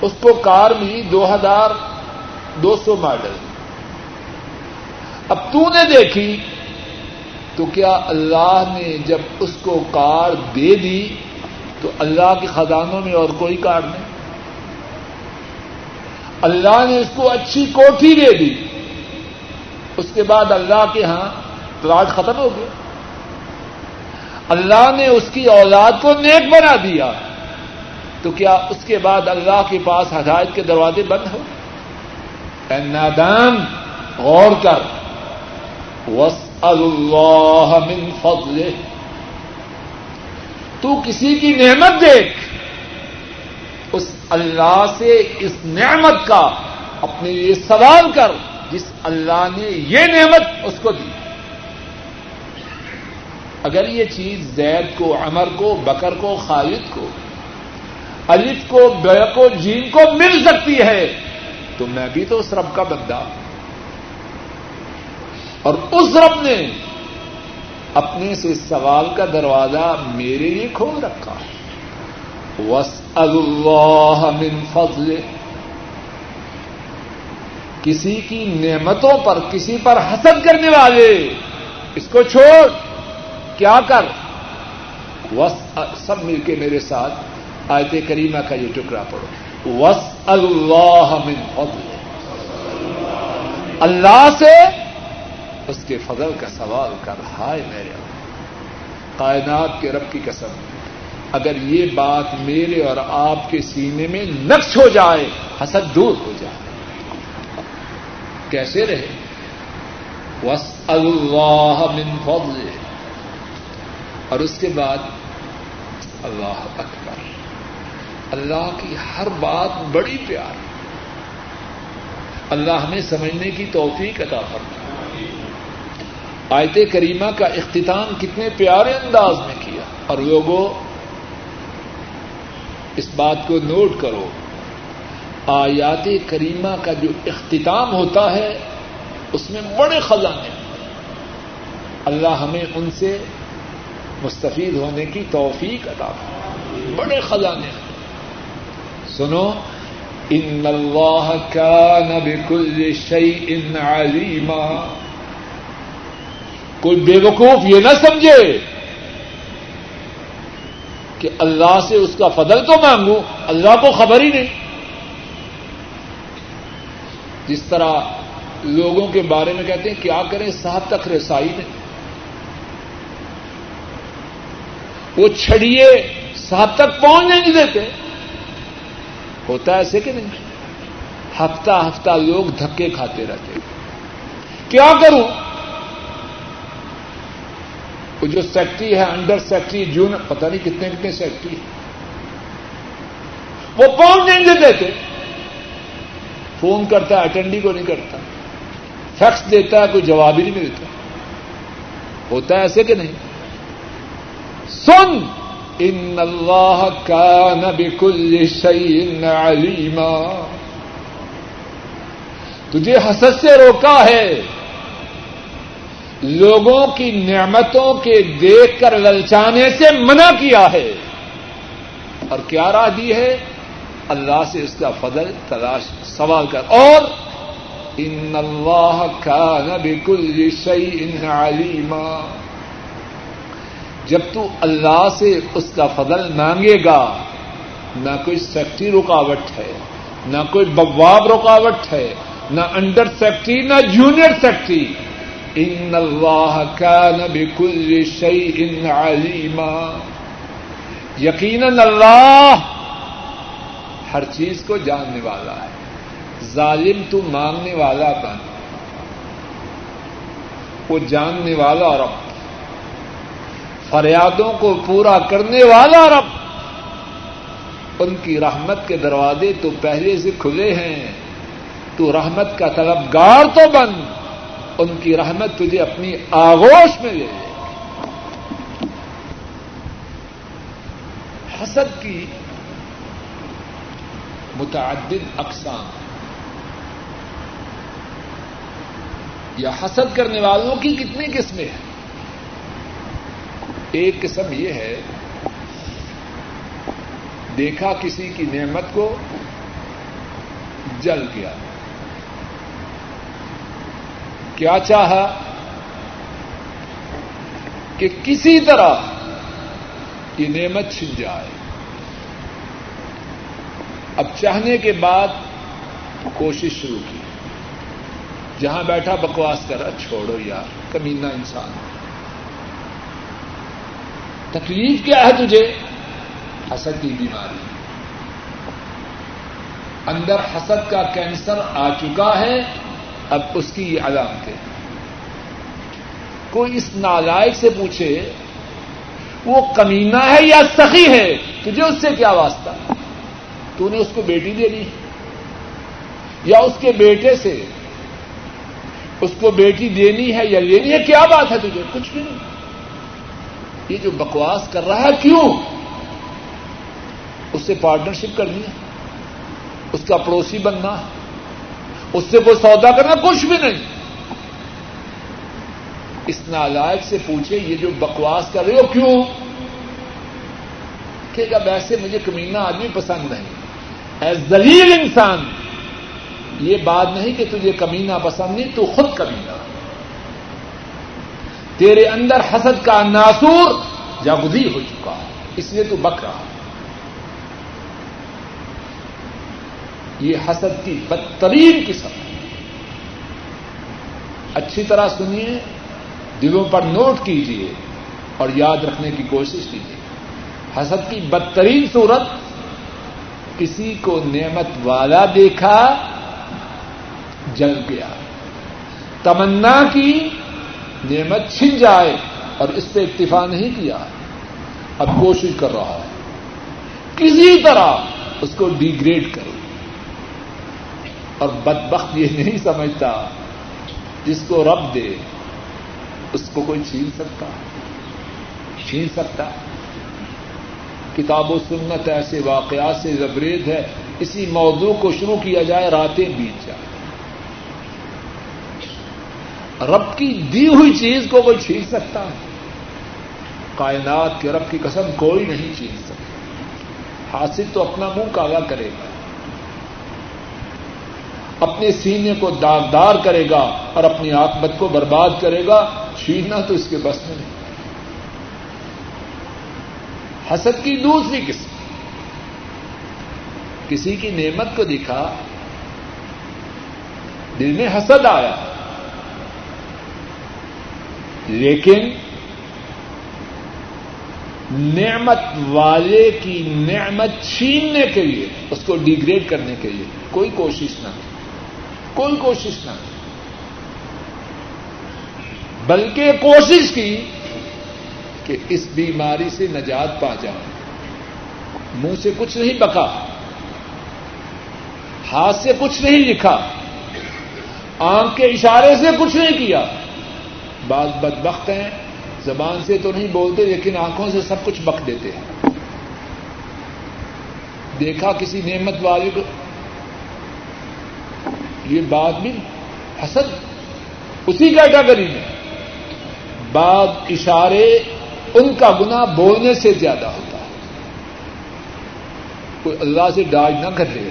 اس کو کار ملی دو ہزار دو سو ماڈل۔ اب تو نے دیکھی تو کیا اللہ نے جب اس کو کار دے دی تو اللہ کے خزانوں میں اور کوئی کار نہیں؟ اللہ نے اس کو اچھی کوٹھی دے دی۔ اس کے بعد اللہ کے ہاں پلاٹ ختم ہو گیا۔ اللہ نے اس کی اولاد کو نیک بنا دیا۔ تو کیا اس کے بعد اللہ کے پاس ہدایت کے دروازے بند ہو؟ اے نادان، غور کر۔ وس اللہ من فضل تو کسی کی نعمت دیکھ۔ اس اللہ سے اس نعمت کا اپنے لیے سوال کر۔ جس اللہ نے یہ نعمت اس کو دی۔ اگر یہ چیز زید کو، عمر کو، بکر کو، خالد کو، الف کو بے کو جین کو مل سکتی ہے، تو میں بھی تو اس رب کا بندہ۔ اور اس رب نے اپنے سے سوال کا دروازہ میرے لیے کھول رکھا۔ وس اللہ من فضل کسی کی نعمتوں پر، کسی پر حسد کرنے والے، اس کو چھوڑ، کیا کر؟ وس سب مل کے میرے ساتھ آیت کریمہ کا یہ ٹکڑا پڑو وس اللہ من فضل اللہ سے اس کے فضل کا سوال کر۔ ہائے میرے کائنات کے رب کی قسم، اگر یہ بات میرے اور آپ کے سینے میں نقش ہو جائے، حسد دور ہو جائے۔ کیسے رہے؟ وس اللہ من فضل اور اس کے بعد، اللہ اکبر۔ اللہ کی ہر بات بڑی پیار۔ اللہ ہمیں سمجھنے کی توفیق عطا فرمائے۔ آیت کریمہ کا اختتام کتنے پیارے انداز میں کیا۔ اور لوگوں اس بات کو نوٹ کرو۔ آیات کریمہ کا جو اختتام ہوتا ہے، اس میں بڑے خزانے اللہ ہمیں ان سے مستفید ہونے کی توفیق عطا بڑے خزانے سنو، ان اللہ کان بکل شیء علیما۔ کوئی بے وقوف یہ نہ سمجھے کہ اللہ سے اس کا فضل تو مانگوں، اللہ کو خبر ہی نہیں۔ جس طرح لوگوں کے بارے میں کہتے ہیں کیا کریں صاحب تک رسائی نہیں وہ چھڑیے صاحب تک پہنچ نہیں دیتے ہوتا ایسے کہ نہیں۔ ہفتہ ہفتہ لوگ دھکے کھاتے رہتے کیا کروں؟ وہ جو سیکٹری ہے، انڈر سیکٹری، جون، پتہ نہیں کتنے کتنے سیکٹری۔ وہ پہنچ نہیں دیتے؟ تھے فون کرتا ہے اٹینڈی کو نہیں کرتا۔ فیکس دیتا ہے، کوئی جواب ہی نہیں ملتا۔ ہوتا ہے ایسے کہ نہیں؟ سن! ان اللہ کا نبی کل شعین علیما۔ تجھے حسد سے روکا ہے۔ لوگوں کی نعمتوں کے دیکھ کر للچانے سے منع کیا ہے۔ اور کیا راہ دی ہے؟ اللہ سے اس کا فضل تلاش سوال کر۔ اور ان اللہ کا نبی کل شعی علیما جب تو اللہ سے اس کا فضل مانگے گا، نہ کوئی سیکٹری رکاوٹ ہے، نہ کوئی بواب رکاوٹ ہے، نہ انڈر سیکٹری نہ جونیئر سیکٹری ان اللہ كان بكل شيء عليما یقیناً اللہ ہر چیز کو جاننے والا ہے۔ ظالم تو مانگنے والا بن۔ وہ جاننے والا رب۔ فریادوں کو پورا کرنے والا رب۔ ان کی رحمت کے دروازے تو پہلے سے کھلے ہیں۔ تو رحمت کا طلبگار تو بن۔ ان کی رحمت تجھے اپنی آغوش میں لے حسد کی متعدد اقسام یا حسد کرنے والوں کی کتنی قسمیں ہیں؟ ایک قسم یہ ہے، دیکھا کسی کی نعمت کو جل گیا۔ کیا چاہا کہ کسی طرح یہ نعمت چھن جائے؟ اب چاہنے کے بعد کوشش شروع کی۔ جہاں بیٹھا بکواس کر رہا چھوڑو یار، کمینہ انسان۔ تکلیف کیا ہے تجھے؟ حسد کی بیماری۔ اندر حسد کا کینسر آ چکا ہے، اب اس کی یہ علامتیں۔ کوئی اس نالائق سے پوچھے، وہ کمینہ ہے یا سخی ہے؟ تجھے اس سے کیا واسطہ؟ تو نے اس کو بیٹی دے دی یا اس کے بیٹے سے اس کو بیٹی دینی ہے یا لینی ہے؟ کیا بات ہے تجھے؟ کچھ بھی نہیں۔ یہ جو بکواس کر رہا ہے، کیوں؟ اس سے پارٹنرشپ کرنی ہے، اس کا پڑوسی بننا اس سے کوئی سودا کرنا کچھ بھی نہیں۔ اس نالائق سے پوچھے، یہ جو بکواس کر رہے ہو، کیوں؟ کہ اب ایسے مجھے کمینہ آدمی پسند نہیں۔ اے زلیل انسان. یہ بات نہیں کہ تجھے کمینہ پسند نہیں، تو خود کمینہ. تیرے اندر حسد کا ناسور جاگزی ہو چکا ہے، اس لیے تو بک رہا یہ حسد کی بدترین قسم اچھی طرح سنیے، دلوں پر نوٹ کیجیے اور یاد رکھنے کی کوشش کیجیے حسد کی بدترین صورت کسی کو نعمت والا دیکھا جل گیا تمنا کی نعمت چھن جائے اور اس پہ اکتفا نہیں کیا۔ اب کوشش کر رہا ہے۔ کسی طرح اس کو ڈیگریڈ کرو۔ اور بدبخت یہ نہیں سمجھتا، جس کو رب دے، اس کو کوئی چھین سکتا۔ چھین سکتا۔ کتاب و سنت ایسے واقعات سے زبریز ہے، اسی موضوع کو شروع کیا جائے، راتیں بیت جائے رب کی دی ہوئی چیز کو کوئی چھین سکتا ہے؟ کائنات کے رب کی قسم کوئی نہیں چھین سکتا۔ حاصل تو اپنا منہ کالا کرے گا۔ اپنے سینے کو داغدار کرے گا اور اپنی آکمت کو برباد کرے گا۔ چھیننا تو اس کے بس میں نہیں۔ حسد کی دوسری قسم۔ کسی کی نعمت کو دکھا دل میں حسد آیا۔ لیکن نعمت والے کی نعمت چھیننے کے لیے، اس کو ڈیگریڈ کرنے کے لیے کوئی کوشش نہ کی۔ کوئی کوشش نہ کی۔ بلکہ کوشش کی کہ اس بیماری سے نجات پا جائے۔ منہ سے کچھ نہیں بکا ہاتھ سے کچھ نہیں لکھا۔ آنکھ کے اشارے سے کچھ نہیں کیا۔ بعض بدبخت ہیں۔ زبان سے تو نہیں بولتے، لیکن آنکھوں سے سب کچھ بک دیتے ہیں۔ دیکھا کسی نعمت والے کو۔ یہ بات بھی حسد۔ اسی کیٹاگری میں۔ بعض اشارے ان کا گنا بولنے سے زیادہ ہوتا ہے۔ کوئی اللہ سے ڈاج نہ کر لے۔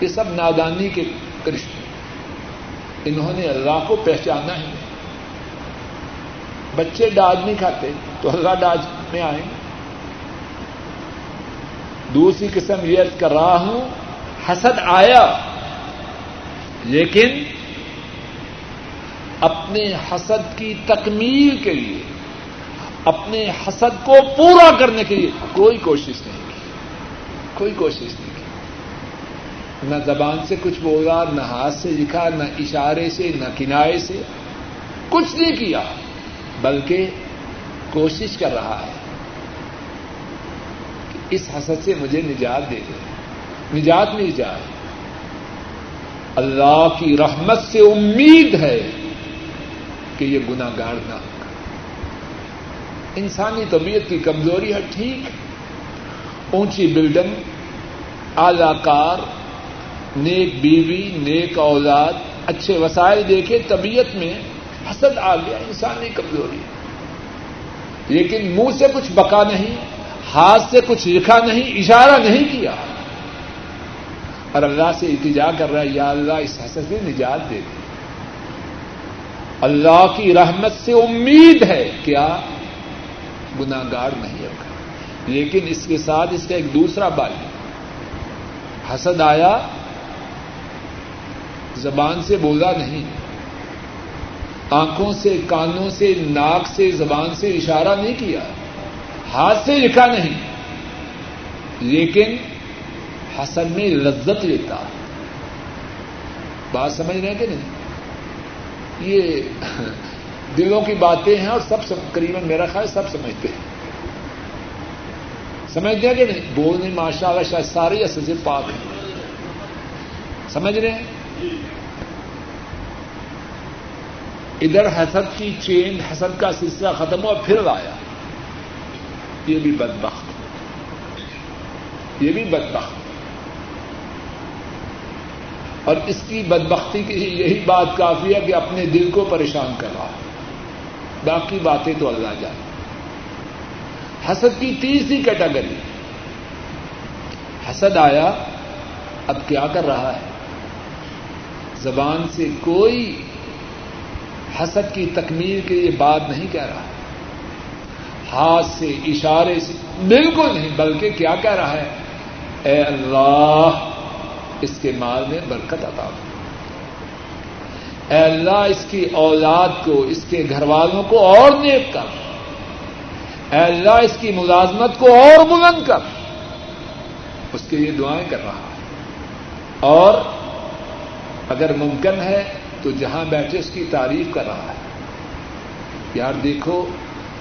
یہ سب نادانی کے کرشم انہوں نے اللہ کو پہچانا ہی نہیں۔ بچے ڈاج نہیں کھاتے تو اللہ ڈاج میں آئیں۔ دوسری قسم یہ کر رہا ہوں، حسد آیا، لیکن اپنے حسد کی تکمیل کے لیے اپنے حسد کو پورا کرنے کے لیے کوئی کوشش نہیں کی۔ کوئی کوشش نہیں کی۔ نہ زبان سے کچھ بولا، نہ ہاتھ سے لکھا، نہ اشارے سے، نہ کنارے سے کچھ نہیں کیا، بلکہ کوشش کر رہا ہے کہ اس حسد سے مجھے نجات دے دے۔ نجات مل جائے۔ اللہ کی رحمت سے امید ہے کہ یہ گناگار نہ ہوگا انسانی طبیعت کی کمزوری ہے، ٹھیک۔ اونچی بلڈنگ، اعلی کار، نیک بیوی، نیک اولاد، اچھے وسائل دیکھے، طبیعت میں حسد آ گیا، انسانی کمزوری۔ لیکن منہ سے کچھ بکا نہیں، ہاتھ سے کچھ لکھا نہیں، اشارہ نہیں کیا۔ اور اللہ سے التجا کر رہا ہے، یا اللہ، اس حسد سے نجات دے دے اللہ کی رحمت سے امید ہے، کیا گناگار نہیں ہوگا لیکن اس کے ساتھ اس کا ایک دوسرا بال حسد آیا، زبان سے بولا نہیں۔ آنکھوں سے، کانوں سے، ناک سے، زبان سے اشارہ نہیں کیا۔ ہاتھ سے لکھا نہیں۔ لیکن حسن میں لذت لیتا۔ بات سمجھ رہے ہیں کہ نہیں؟ یہ دلوں کی باتیں ہیں اور سب قریباً میرا خیال سب سمجھتے ہیں۔ سمجھتے ہیں کہ نہیں؟ بولنے ماشاء اللہ شاید سارے اصل پاک ہیں۔ سمجھ رہے ہیں؟ ادھر حسد کی چین، حسد کا سلسلہ ختم ہوا، پھر لایا یہ بھی بدبخت۔ یہ بھی بدبخت۔ اور اس کی بدبختی کی یہی بات کافی ہے کہ اپنے دل کو پریشان کر رہا ہے باقی باتیں تو اللہ جانے۔ حسد کی تیسری کیٹاگری حسد آیا، اب کیا کر رہا ہے؟ زبان سے کوئی حسد کی تکمیل کے لیے بات نہیں کہہ رہا۔ ہاتھ سے اشارے سے بالکل نہیں، بلکہ کیا کہہ رہا ہے؟ اے اللہ، اس کے مال میں برکت عطا اے اللہ، اس کی اولاد کو، اس کے گھر والوں کو اور نیک کر۔ اے اللہ، اس کی ملازمت کو اور بلند کر۔ اس کے لیے دعائیں کر رہا ہے۔ اور اگر ممکن ہے تو جہاں بیٹھے اس کی تعریف کر رہا ہے۔ یار، دیکھو،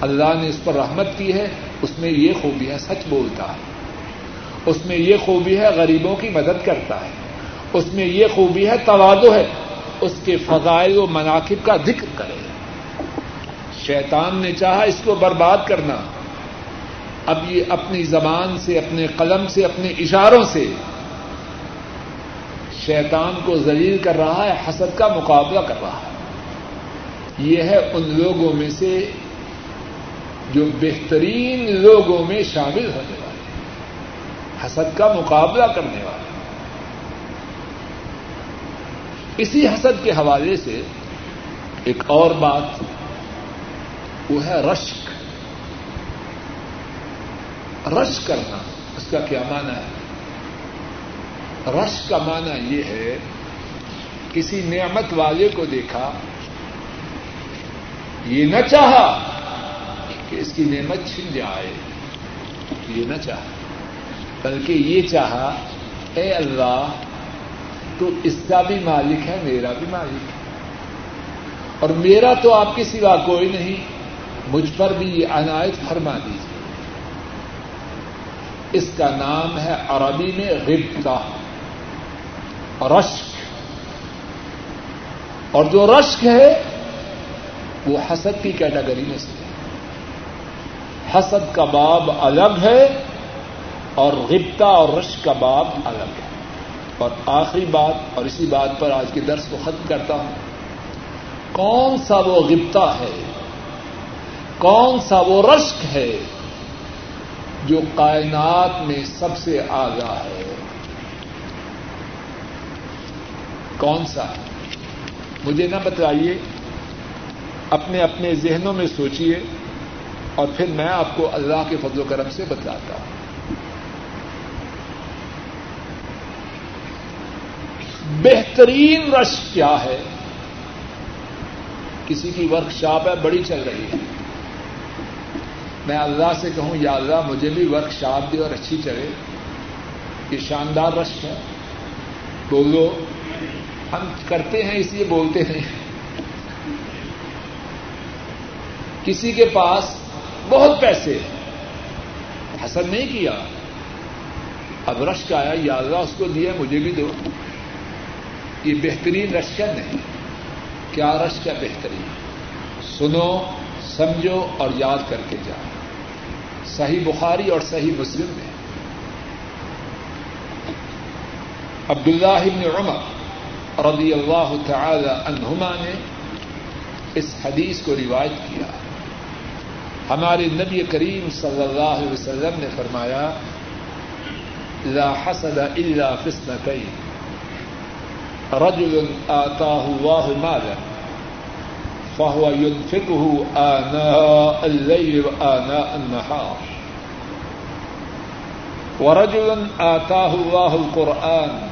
اللہ نے اس پر رحمت کی ہے، اس میں یہ خوبی ہے سچ بولتا ہے۔ اس میں یہ خوبی ہے، غریبوں کی مدد کرتا ہے۔ اس میں یہ خوبی ہے توادو ہے۔ اس کے فضائل و مناقب کا ذکر کرے۔ شیطان نے چاہا اس کو برباد کرنا۔ اب یہ اپنی زبان سے، اپنے قلم سے، اپنے اشاروں سے شیطان کو ذلیل کر رہا ہے، حسد کا مقابلہ کر رہا ہے۔ یہ ہے ان لوگوں میں سے جو بہترین لوگوں میں شامل ہونے والے حسد کا مقابلہ کرنے والے اسی حسد کے حوالے سے ایک اور بات، وہ ہے رشک۔ رش کرنا، اس کا کیا معنی ہے؟ رش کا معنی یہ ہے، کسی نعمت والے کو دیکھا، یہ نہ چاہا کہ اس کی نعمت چھن جائے۔ یہ نہ چاہا، بلکہ یہ چاہا، اے اللہ تو اس کا بھی مالک ہے، میرا بھی مالک ہے۔ اور میرا تو آپ کے سوا کوئی نہیں، مجھ پر بھی یہ عنایت فرما دیجیے اس کا نام ہے عربی میں غبتا رشک۔ اور جو رشک ہے، وہ حسد کی کیٹاگری میں سے ہے۔ حسد کا باب الگ ہے اور غبتا اور رشک کا باب الگ ہے۔ اور آخری بات اور اسی بات پر آج کے درس کو ختم کرتا ہوں۔ کون سا وہ غبتا ہے؟ کون سا وہ رشک ہے جو کائنات میں سب سے آگاہ ہے؟ کون سا؟ مجھے نہ بتائیے اپنے اپنے ذہنوں میں سوچیے اور پھر میں آپ کو اللہ کے فضل و کرم سے بتلاتا ہوں۔ بہترین رش کیا ہے؟ کسی کی ورک شاپ ہے، بڑی چل رہی ہے۔ میں اللہ سے کہوں، یا اللہ، مجھے بھی ورک شاپ دے اور اچھی چلے۔ یہ شاندار رش ہے۔ بولو۔ ہم کرتے ہیں، اس لیے بولتے ہیں۔ کسی کے پاس بہت پیسے حسن نہیں کیا۔ اب رشک آیا، یا اللہ اس کو دیا، مجھے بھی دو۔ یہ بہترین رشک نہیں کیا رشک ہے بہترین سنو، سمجھو اور یاد کر کے جاؤ۔ صحیح بخاری اور صحیح مسلم میں۔ عبداللہ بن عمر رضی اللہ تعالی عنہما نے اس حدیث کو روایت کیا۔ ہمارے نبی کریم صلی اللہ علیہ وسلم نے فرمایا، لا حسد الا فسنتين رجل آتاه الله مالا، فهو ينفقه آناء الليل وآناء النهار. ورجل آتاه الله القرآن،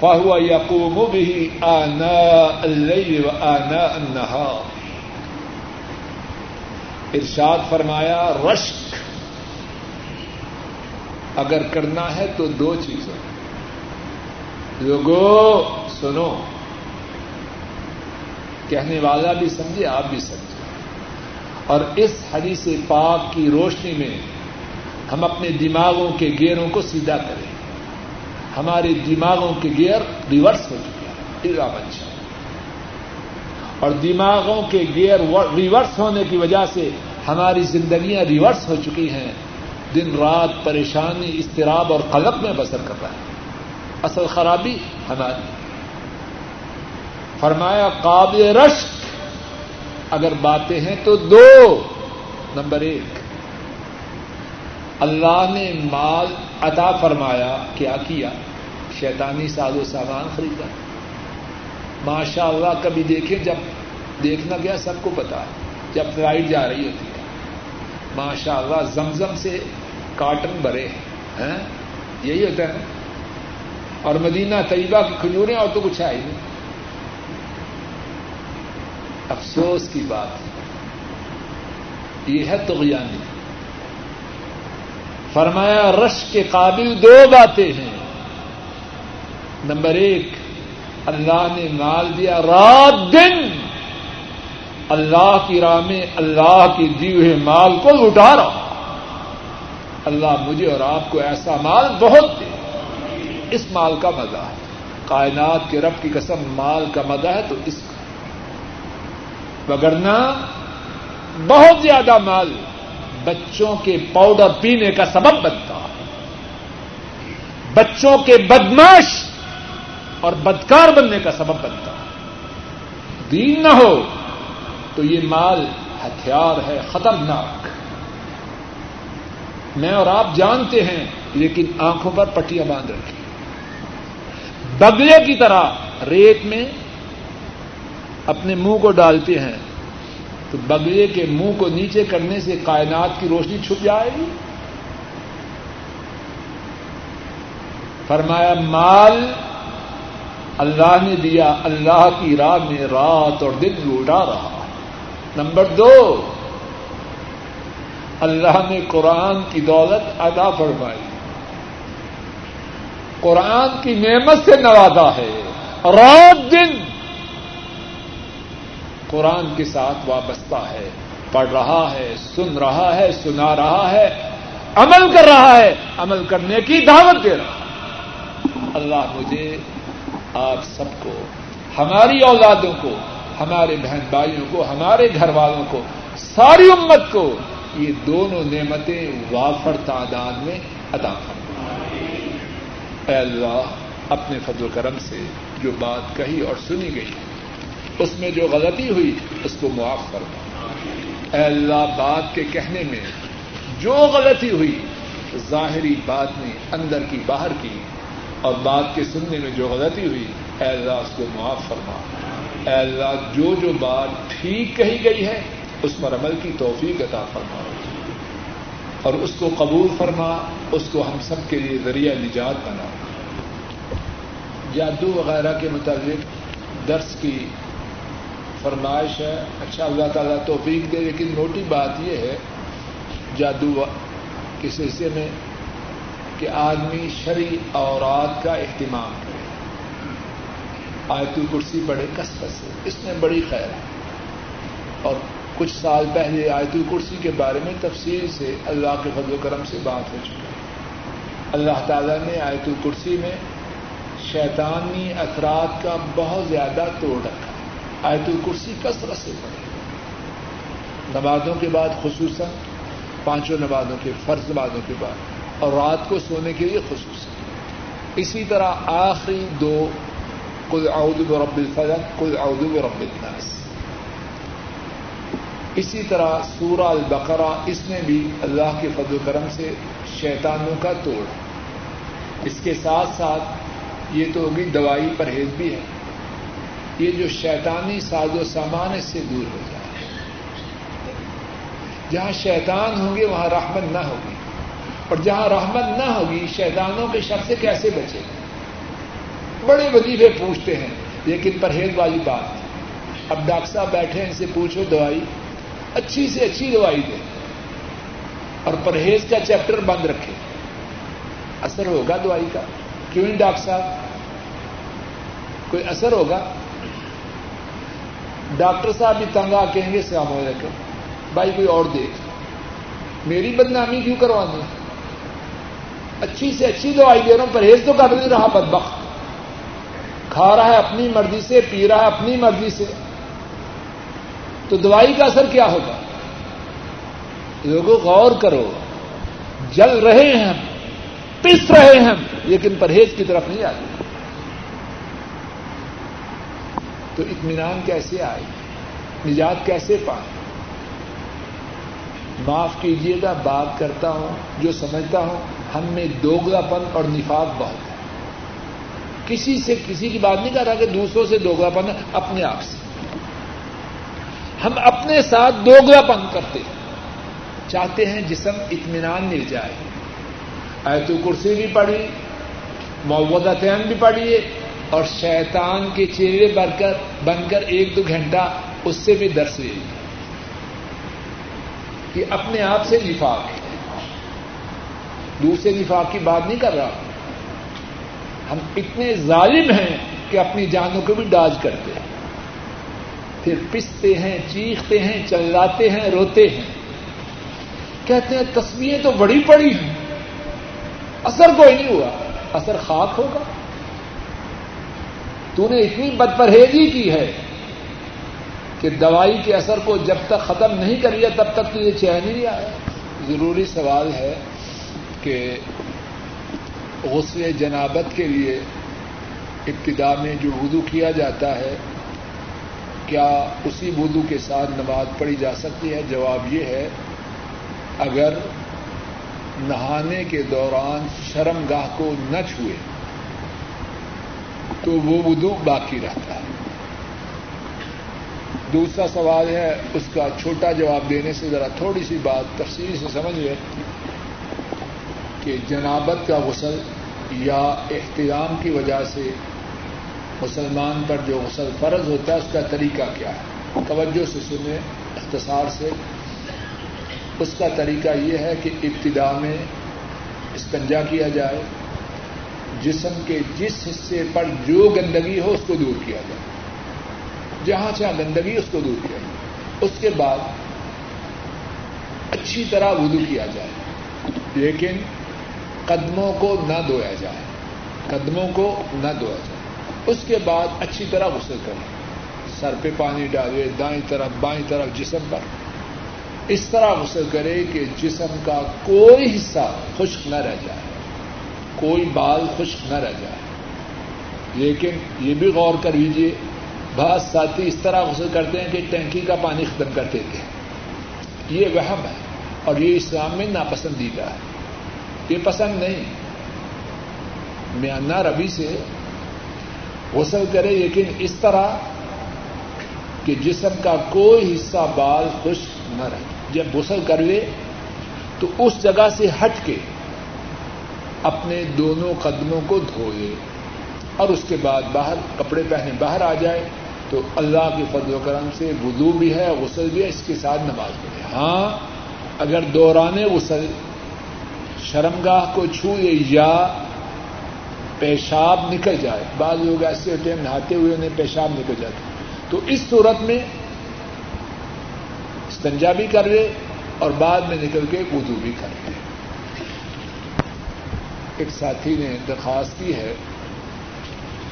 فهو يقوم به آناء الليل وآناء النهار. ارشاد فرمایا، رشک، اگر کرنا ہے تو دو چیزیں۔ لوگوں سنو۔ کہنے والا بھی سمجھے، آپ بھی سمجھے۔ اور اس حدیث پاک کی روشنی میں ہم اپنے دماغوں کے گیروں کو سیدھا کریں۔ ہمارے دماغوں کے گیئر ریورس ہو چکے ہیں بنشا اور دماغوں کے گیئر ریورس ہونے کی وجہ سے ہماری زندگیاں ریورس ہو چکی ہیں۔ دن رات پریشانی استراب اور قلب میں بسر کر رہا ہے۔ اصل خرابی ہماری۔ فرمایا، قابل رشک۔ اگر باتیں ہیں تو دو۔ نمبر ایک، اللہ نے مال عطا فرمایا، کیا کیا؟ شیطانی ساز و سامان خریدا۔ ماشاء اللہ کبھی دیکھیں، جب دیکھنا گیا، سب کو پتا۔ جب فلائٹ جا رہی ہوتی۔ ہے ماشاء اللہ زمزم سے کاٹن بھرے۔ ہیں یہی ہوتا ہے نا۔ اور مدینہ طیبہ کی کھجوریں اور تو کچھ آئی نہیں۔ افسوس کی بات۔ یہ ہے تو فرمایا، رش کے قابل دو باتیں ہیں۔ نمبر ایک، اللہ نے مال دیا رات دن۔ اللہ کی راہ میں اللہ کی دی ہوئے مال کو لٹا رہا۔ اللہ مجھے اور آپ کو ایسا مال بہت دے۔ اس مال کا مزہ ہے۔ کائنات کے رب کی قسم مال کا مزہ ہے تو اس کا۔ وگرنا بہت زیادہ مال بچوں کے پاؤڈر پینے کا سبب بنتا ہے۔ بچوں کے بدماش اور بدکار بننے کا سبب بنتا ہے۔ دین نہ ہو تو یہ مال ہتھیار ہے، خطرناک۔ میں اور آپ جانتے ہیں لیکن آنکھوں پر پٹیاں باندھ رکھی بگلے کی طرح ریت میں اپنے منہ کو ڈالتے ہیں، تو بگلے کے منہ کو نیچے کرنے سے کائنات کی روشنی چھپ جائے گی۔ فرمایا، مال اللہ نے دیا، اللہ کی راہ میں رات اور دن لوٹا رہا۔ نمبر دو، اللہ نے قرآن کی دولت ادا فرمائی۔ قرآن کی نعمت سے نوازا ہے۔ رات دن قرآن کے ساتھ وابستہ ہے۔ پڑھ رہا ہے، سن رہا ہے، سنا رہا ہے، عمل کر رہا ہے۔ عمل کرنے کی دعوت دے رہا ہے۔ اللہ مجھے، آپ سب کو، ہماری اولادوں کو، ہمارے بہن بھائیوں کو، ہمارے گھر والوں کو، ساری امت کو یہ دونوں نعمتیں وافر تعداد میں ادا اے اللہ، اپنے فضل و کرم سے جو بات کہی اور سنی گئی، اس میں جو غلطی ہوئی، اس کو معاف فرما۔ اے اللہ، بات کے کہنے میں جو غلطی ہوئی، ظاہری بات میں اندر کی باہر کی، اور بات کے سننے میں جو غلطی ہوئی، اے اللہ، اس کو معاف فرما۔ اے اللہ، جو جو بات ٹھیک کہی گئی ہے، اس پر عمل کی توفیق عطا فرما۔ اور اس کو قبول فرما، اس کو ہم سب کے لیے ذریعہ نجات بنا۔ جادو وغیرہ کے متعلق درس کی فرمائش ہے۔ اچھا اللہ تعالیٰ توفیق دے، لیکن موٹی بات یہ ہے، جادو کے سلسلے میں کہ آدمی شرع اورات کا اہتمام کرے۔ آیت الکرسی بڑے کثرت سے؟ اس میں بڑی خیر ہے۔ اور کچھ سال پہلے آیت الکرسی کے بارے میں تفصیل سے اللہ کے فضل و کرم سے بات ہو چکی۔ اللہ تعالیٰ نے آیت الکرسی میں شیطانی اثرات کا بہت زیادہ توڑ رکھا۔ آیت الکرسی کثرت سے پڑے نمازوں کے بعد خصوصاً، پانچوں نمازوں کے، فرض نمازوں کے بعد، اور رات کو سونے کے لیے خصوصاً۔ اسی طرح آخری دو کل اعوذ برب الفلق کل اعوذ برب الناس۔ اسی طرح سورہ البقرہ اس میں بھی اللہ کے فضل و کرم سے شیطانوں کا توڑ۔ اس کے ساتھ ساتھ یہ تو ہوگی دوائی پرہیز بھی ہے۔ یہ جو شیطانی ساز و سامان اس سے دور ہو جائے۔ جہاں شیطان ہوں گے، وہاں رحمت نہ ہوگی۔ اور جہاں رحمت نہ ہوگی، شیطانوں کے شخص سے کیسے بچے؟ بڑے وظیفے پوچھتے ہیں، لیکن پرہیز والی بات۔ اب ڈاکٹر صاحب بیٹھے ہیں، ان سے پوچھو دوائی۔ اچھی سے اچھی دوائی دیں اور پرہیز کا چیپٹر بند رکھے۔ اثر ہوگا دوائی کا؟ کیوں نہیں ڈاکٹر صاحب؟ کوئی اثر ہوگا؟ ڈاکٹر صاحب بھی تنگ آ کہیں گے سیام ہو بھائی کوئی اور دیکھ۔ میری بدنامی کیوں کروانی؟ اچھی سے اچھی دوائی دے رہا ہوں، پرہیز تو کر نہیں رہا بدبخت۔ کھا رہا ہے اپنی مرضی سے، پی رہا ہے اپنی مرضی سے۔ تو دوائی کا اثر کیا ہوگا؟ لوگوں غور کرو۔ جل رہے ہیں ہم، پس رہے ہیں لیکن پرہیز کی طرف نہیں آتے۔ تو اطمینان کیسے آئے؟ نجات کیسے پائے معاف کیجیے گا بات کرتا ہوں، جو سمجھتا ہوں، ہم میں دوگلا پن اور نفاق بہت ہے۔ کسی سے کسی کی بات نہیں کر رہا کہ دوسروں سے دوگلا پن اپنے آپ سے۔ ہم اپنے ساتھ دوگلا پن کرتے چاہتے ہیں جسم اطمینان مل جائے۔ ایت کرسی بھی پڑھی معودتین بھی پڑھیے اور شیطان کے چہرے بن کر بن کر ایک دو گھنٹہ اس سے بھی درس لے۔ یہ اپنے آپ سے نفاق ہے۔ دوسرے نفاق کی بات نہیں کر رہا۔ ہم اتنے ظالم ہیں کہ اپنی جانوں کو بھی ڈاج کرتے ہیں۔ پھر پستے ہیں، چیختے ہیں، چلاتے ہیں، روتے ہیں۔ کہتے ہیں تصویریں تو بڑی پڑی ہیں۔ اثر کوئی نہیں ہوا۔ اثر خاک ہوگا۔ تو نے اتنی بد پرہیزی کی ہے کہ دوائی کے اثر کو جب تک ختم نہیں کریا تب تک تو یہ چین نہیں آیا۔ ضروری سوال ہے کہ غسل جنابت کے لیے ابتدا میں جو وضو کیا جاتا ہے کیا اسی وضو کے ساتھ نماز پڑھی جا سکتی ہے؟ جواب یہ ہے، اگر نہانے کے دوران شرم گاہ کو نہ چھوئے، تو وہ وضو باقی رہتا ہے۔ دوسرا سوال ہے، اس کا چھوٹا جواب دینے سے ذرا تھوڑی سی بات تفصیل سے سمجھیے کہ جنابت کا غسل یا احترام کی وجہ سے مسلمان پر جو غسل فرض ہوتا ہے، اس کا طریقہ کیا ہے؟ توجہ سے سنیں، اختصار سے۔ اس کا طریقہ یہ ہے کہ ابتدا میں استنجا کیا جائے۔ جسم کے جس حصے پر جو گندگی ہو، اس کو دور کیا جائے۔ جہاں جہاں گندگی، اس کو دور کیا جائے۔ اس کے بعد اچھی طرح وضو کیا جائے۔ لیکن قدموں کو نہ دھویا جائے۔ قدموں کو نہ دھویا جائے۔ اس کے بعد اچھی طرح غسل کریں سر پہ پانی ڈالے، دائیں طرف، بائیں طرف، جسم پر۔ اس طرح غسل کرے کہ جسم کا کوئی حصہ خشک نہ رہ جائے۔ کوئی بال خشک نہ رہ جائے۔ لیکن یہ بھی غور کر لیجیے بعض ساتھی اس طرح غسل کرتے ہیں کہ ٹینکی کا پانی ختم کر دیتے ہیں۔ یہ وہم ہے اور یہ اسلام میں ناپسندیدہ ہے۔ یہ پسند نہیں۔ میں ربی سے غسل کرے، لیکن اس طرح کہ جسم کا کوئی حصہ بال خشک نہ رہے۔ جب غسل کروے تو اس جگہ سے ہٹ کے اپنے دونوں قدموں کو دھوئے اور اس کے بعد باہر کپڑے پہنے، باہر آ جائے۔ تو اللہ کے فضل و کرم سے وضو بھی ہے، غسل بھی ہے، اس کے ساتھ نماز پڑھے ہاں اگر دوران غسل شرمگاہ کو چھوئے یا پیشاب نکل جائے، بعض لوگ ایسے ہوتے ہیں، نہاتے ہوئے انہیں پیشاب نکل جاتا تو اس صورت میں استنجا بھی کر لے اور بعد میں نکل کے وضو بھی کر لے ایک ساتھی نے درخواست کی ہے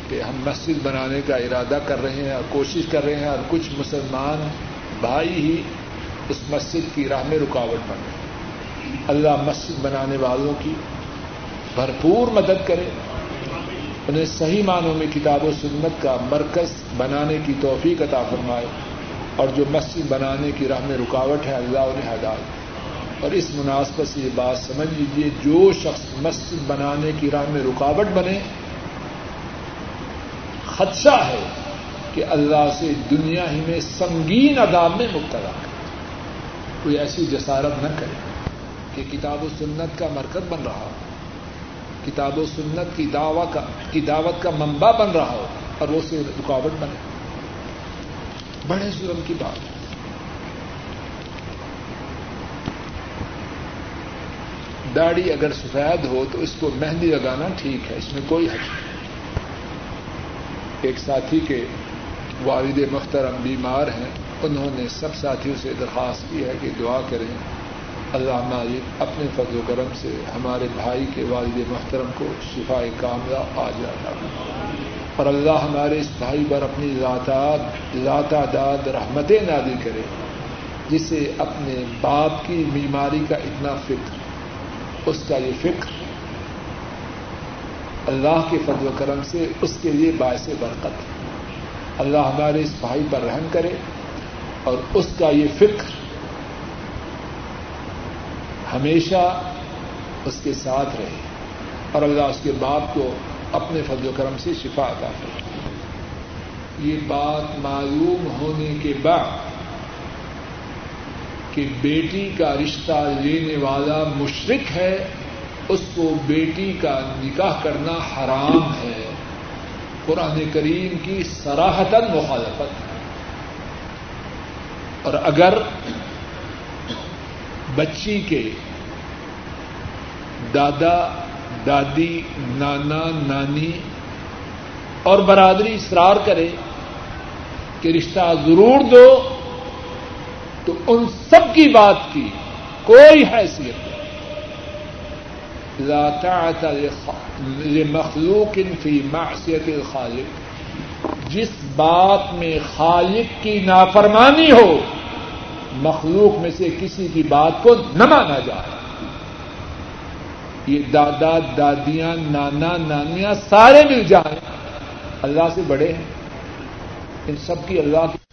کہ ہم مسجد بنانے کا ارادہ کر رہے ہیں اور کوشش کر رہے ہیں اور کچھ مسلمان بھائی ہی اس مسجد کی راہ میں رکاوٹ بن رہے اللہ مسجد بنانے والوں کی بھرپور مدد کرے۔ انہیں صحیح معنوں میں کتاب و سنت کا مرکز بنانے کی توفیق عطا فرمائے اور جو مسجد بنانے کی راہ میں رکاوٹ ہے، اللہ انہیں ہدایت اور اس مناسبت سے یہ بات سمجھ لیجیے جو شخص مسجد بنانے کی راہ میں رکاوٹ بنے، خدشہ ہے کہ اللہ سے دنیا ہی میں سنگین عذاب میں مبتلا کوئی ایسی جسارت نہ کرے کہ کتاب و سنت کا مرکز بن رہا ہو۔ کتاب و سنت کی کی دعوت کا منبع بن رہا ہو اور وہ سے رکاوٹ بنے۔ بڑے ظلم کی بات۔ داڑھی اگر سفید ہو تو اس کو مہندی لگانا ٹھیک ہے، اس میں کوئی حق نہیں۔ ایک ساتھی کے والد محترم بیمار ہیں، انہوں نے سب ساتھیوں سے درخواست کی ہے کہ دعا کریں۔ اللہ مالک اپنے فضل و کرم سے ہمارے بھائی کے والد محترم کو شفا کاملہ آ جاتا اور اللہ ہمارے اس بھائی پر اپنی ذاتا داد رحمتیں نادی کرے، جسے اپنے باپ کی بیماری کا اتنا فکر، اس کا یہ فکر اللہ کے فضل و کرم سے اس کے لیے باعث برکت۔ اللہ ہمارے اس بھائی پر رحم کرے اور اس کا یہ فکر ہمیشہ اس کے ساتھ رہے اور اللہ اس کے باپ کو اپنے فضل و کرم سے شفا عطا کرے یہ بات معلوم ہونے کے بعد کہ بیٹی کا رشتہ لینے والا مشرق ہے، اس کو بیٹی کا نکاح کرنا حرام ہے۔ قرآن کریم کی سراہتن مخالفت ہے۔ اور اگر بچی کے دادا، دادی، نانا، نانی اور برادری اصرار کرے کہ رشتہ ضرور دو تو ان سب کی بات کی کوئی حیثیت نہیں۔ مخلوق فی معصیت الخالق، جس بات میں خالق کی نافرمانی ہو، مخلوق میں سے کسی کی بات کو نہ مانا جائے۔ یہ دادا دادیاں نانا نانیاں سارے مل جائیں۔ اللہ سے بڑے ہیں۔ ان سب کی اللہ کی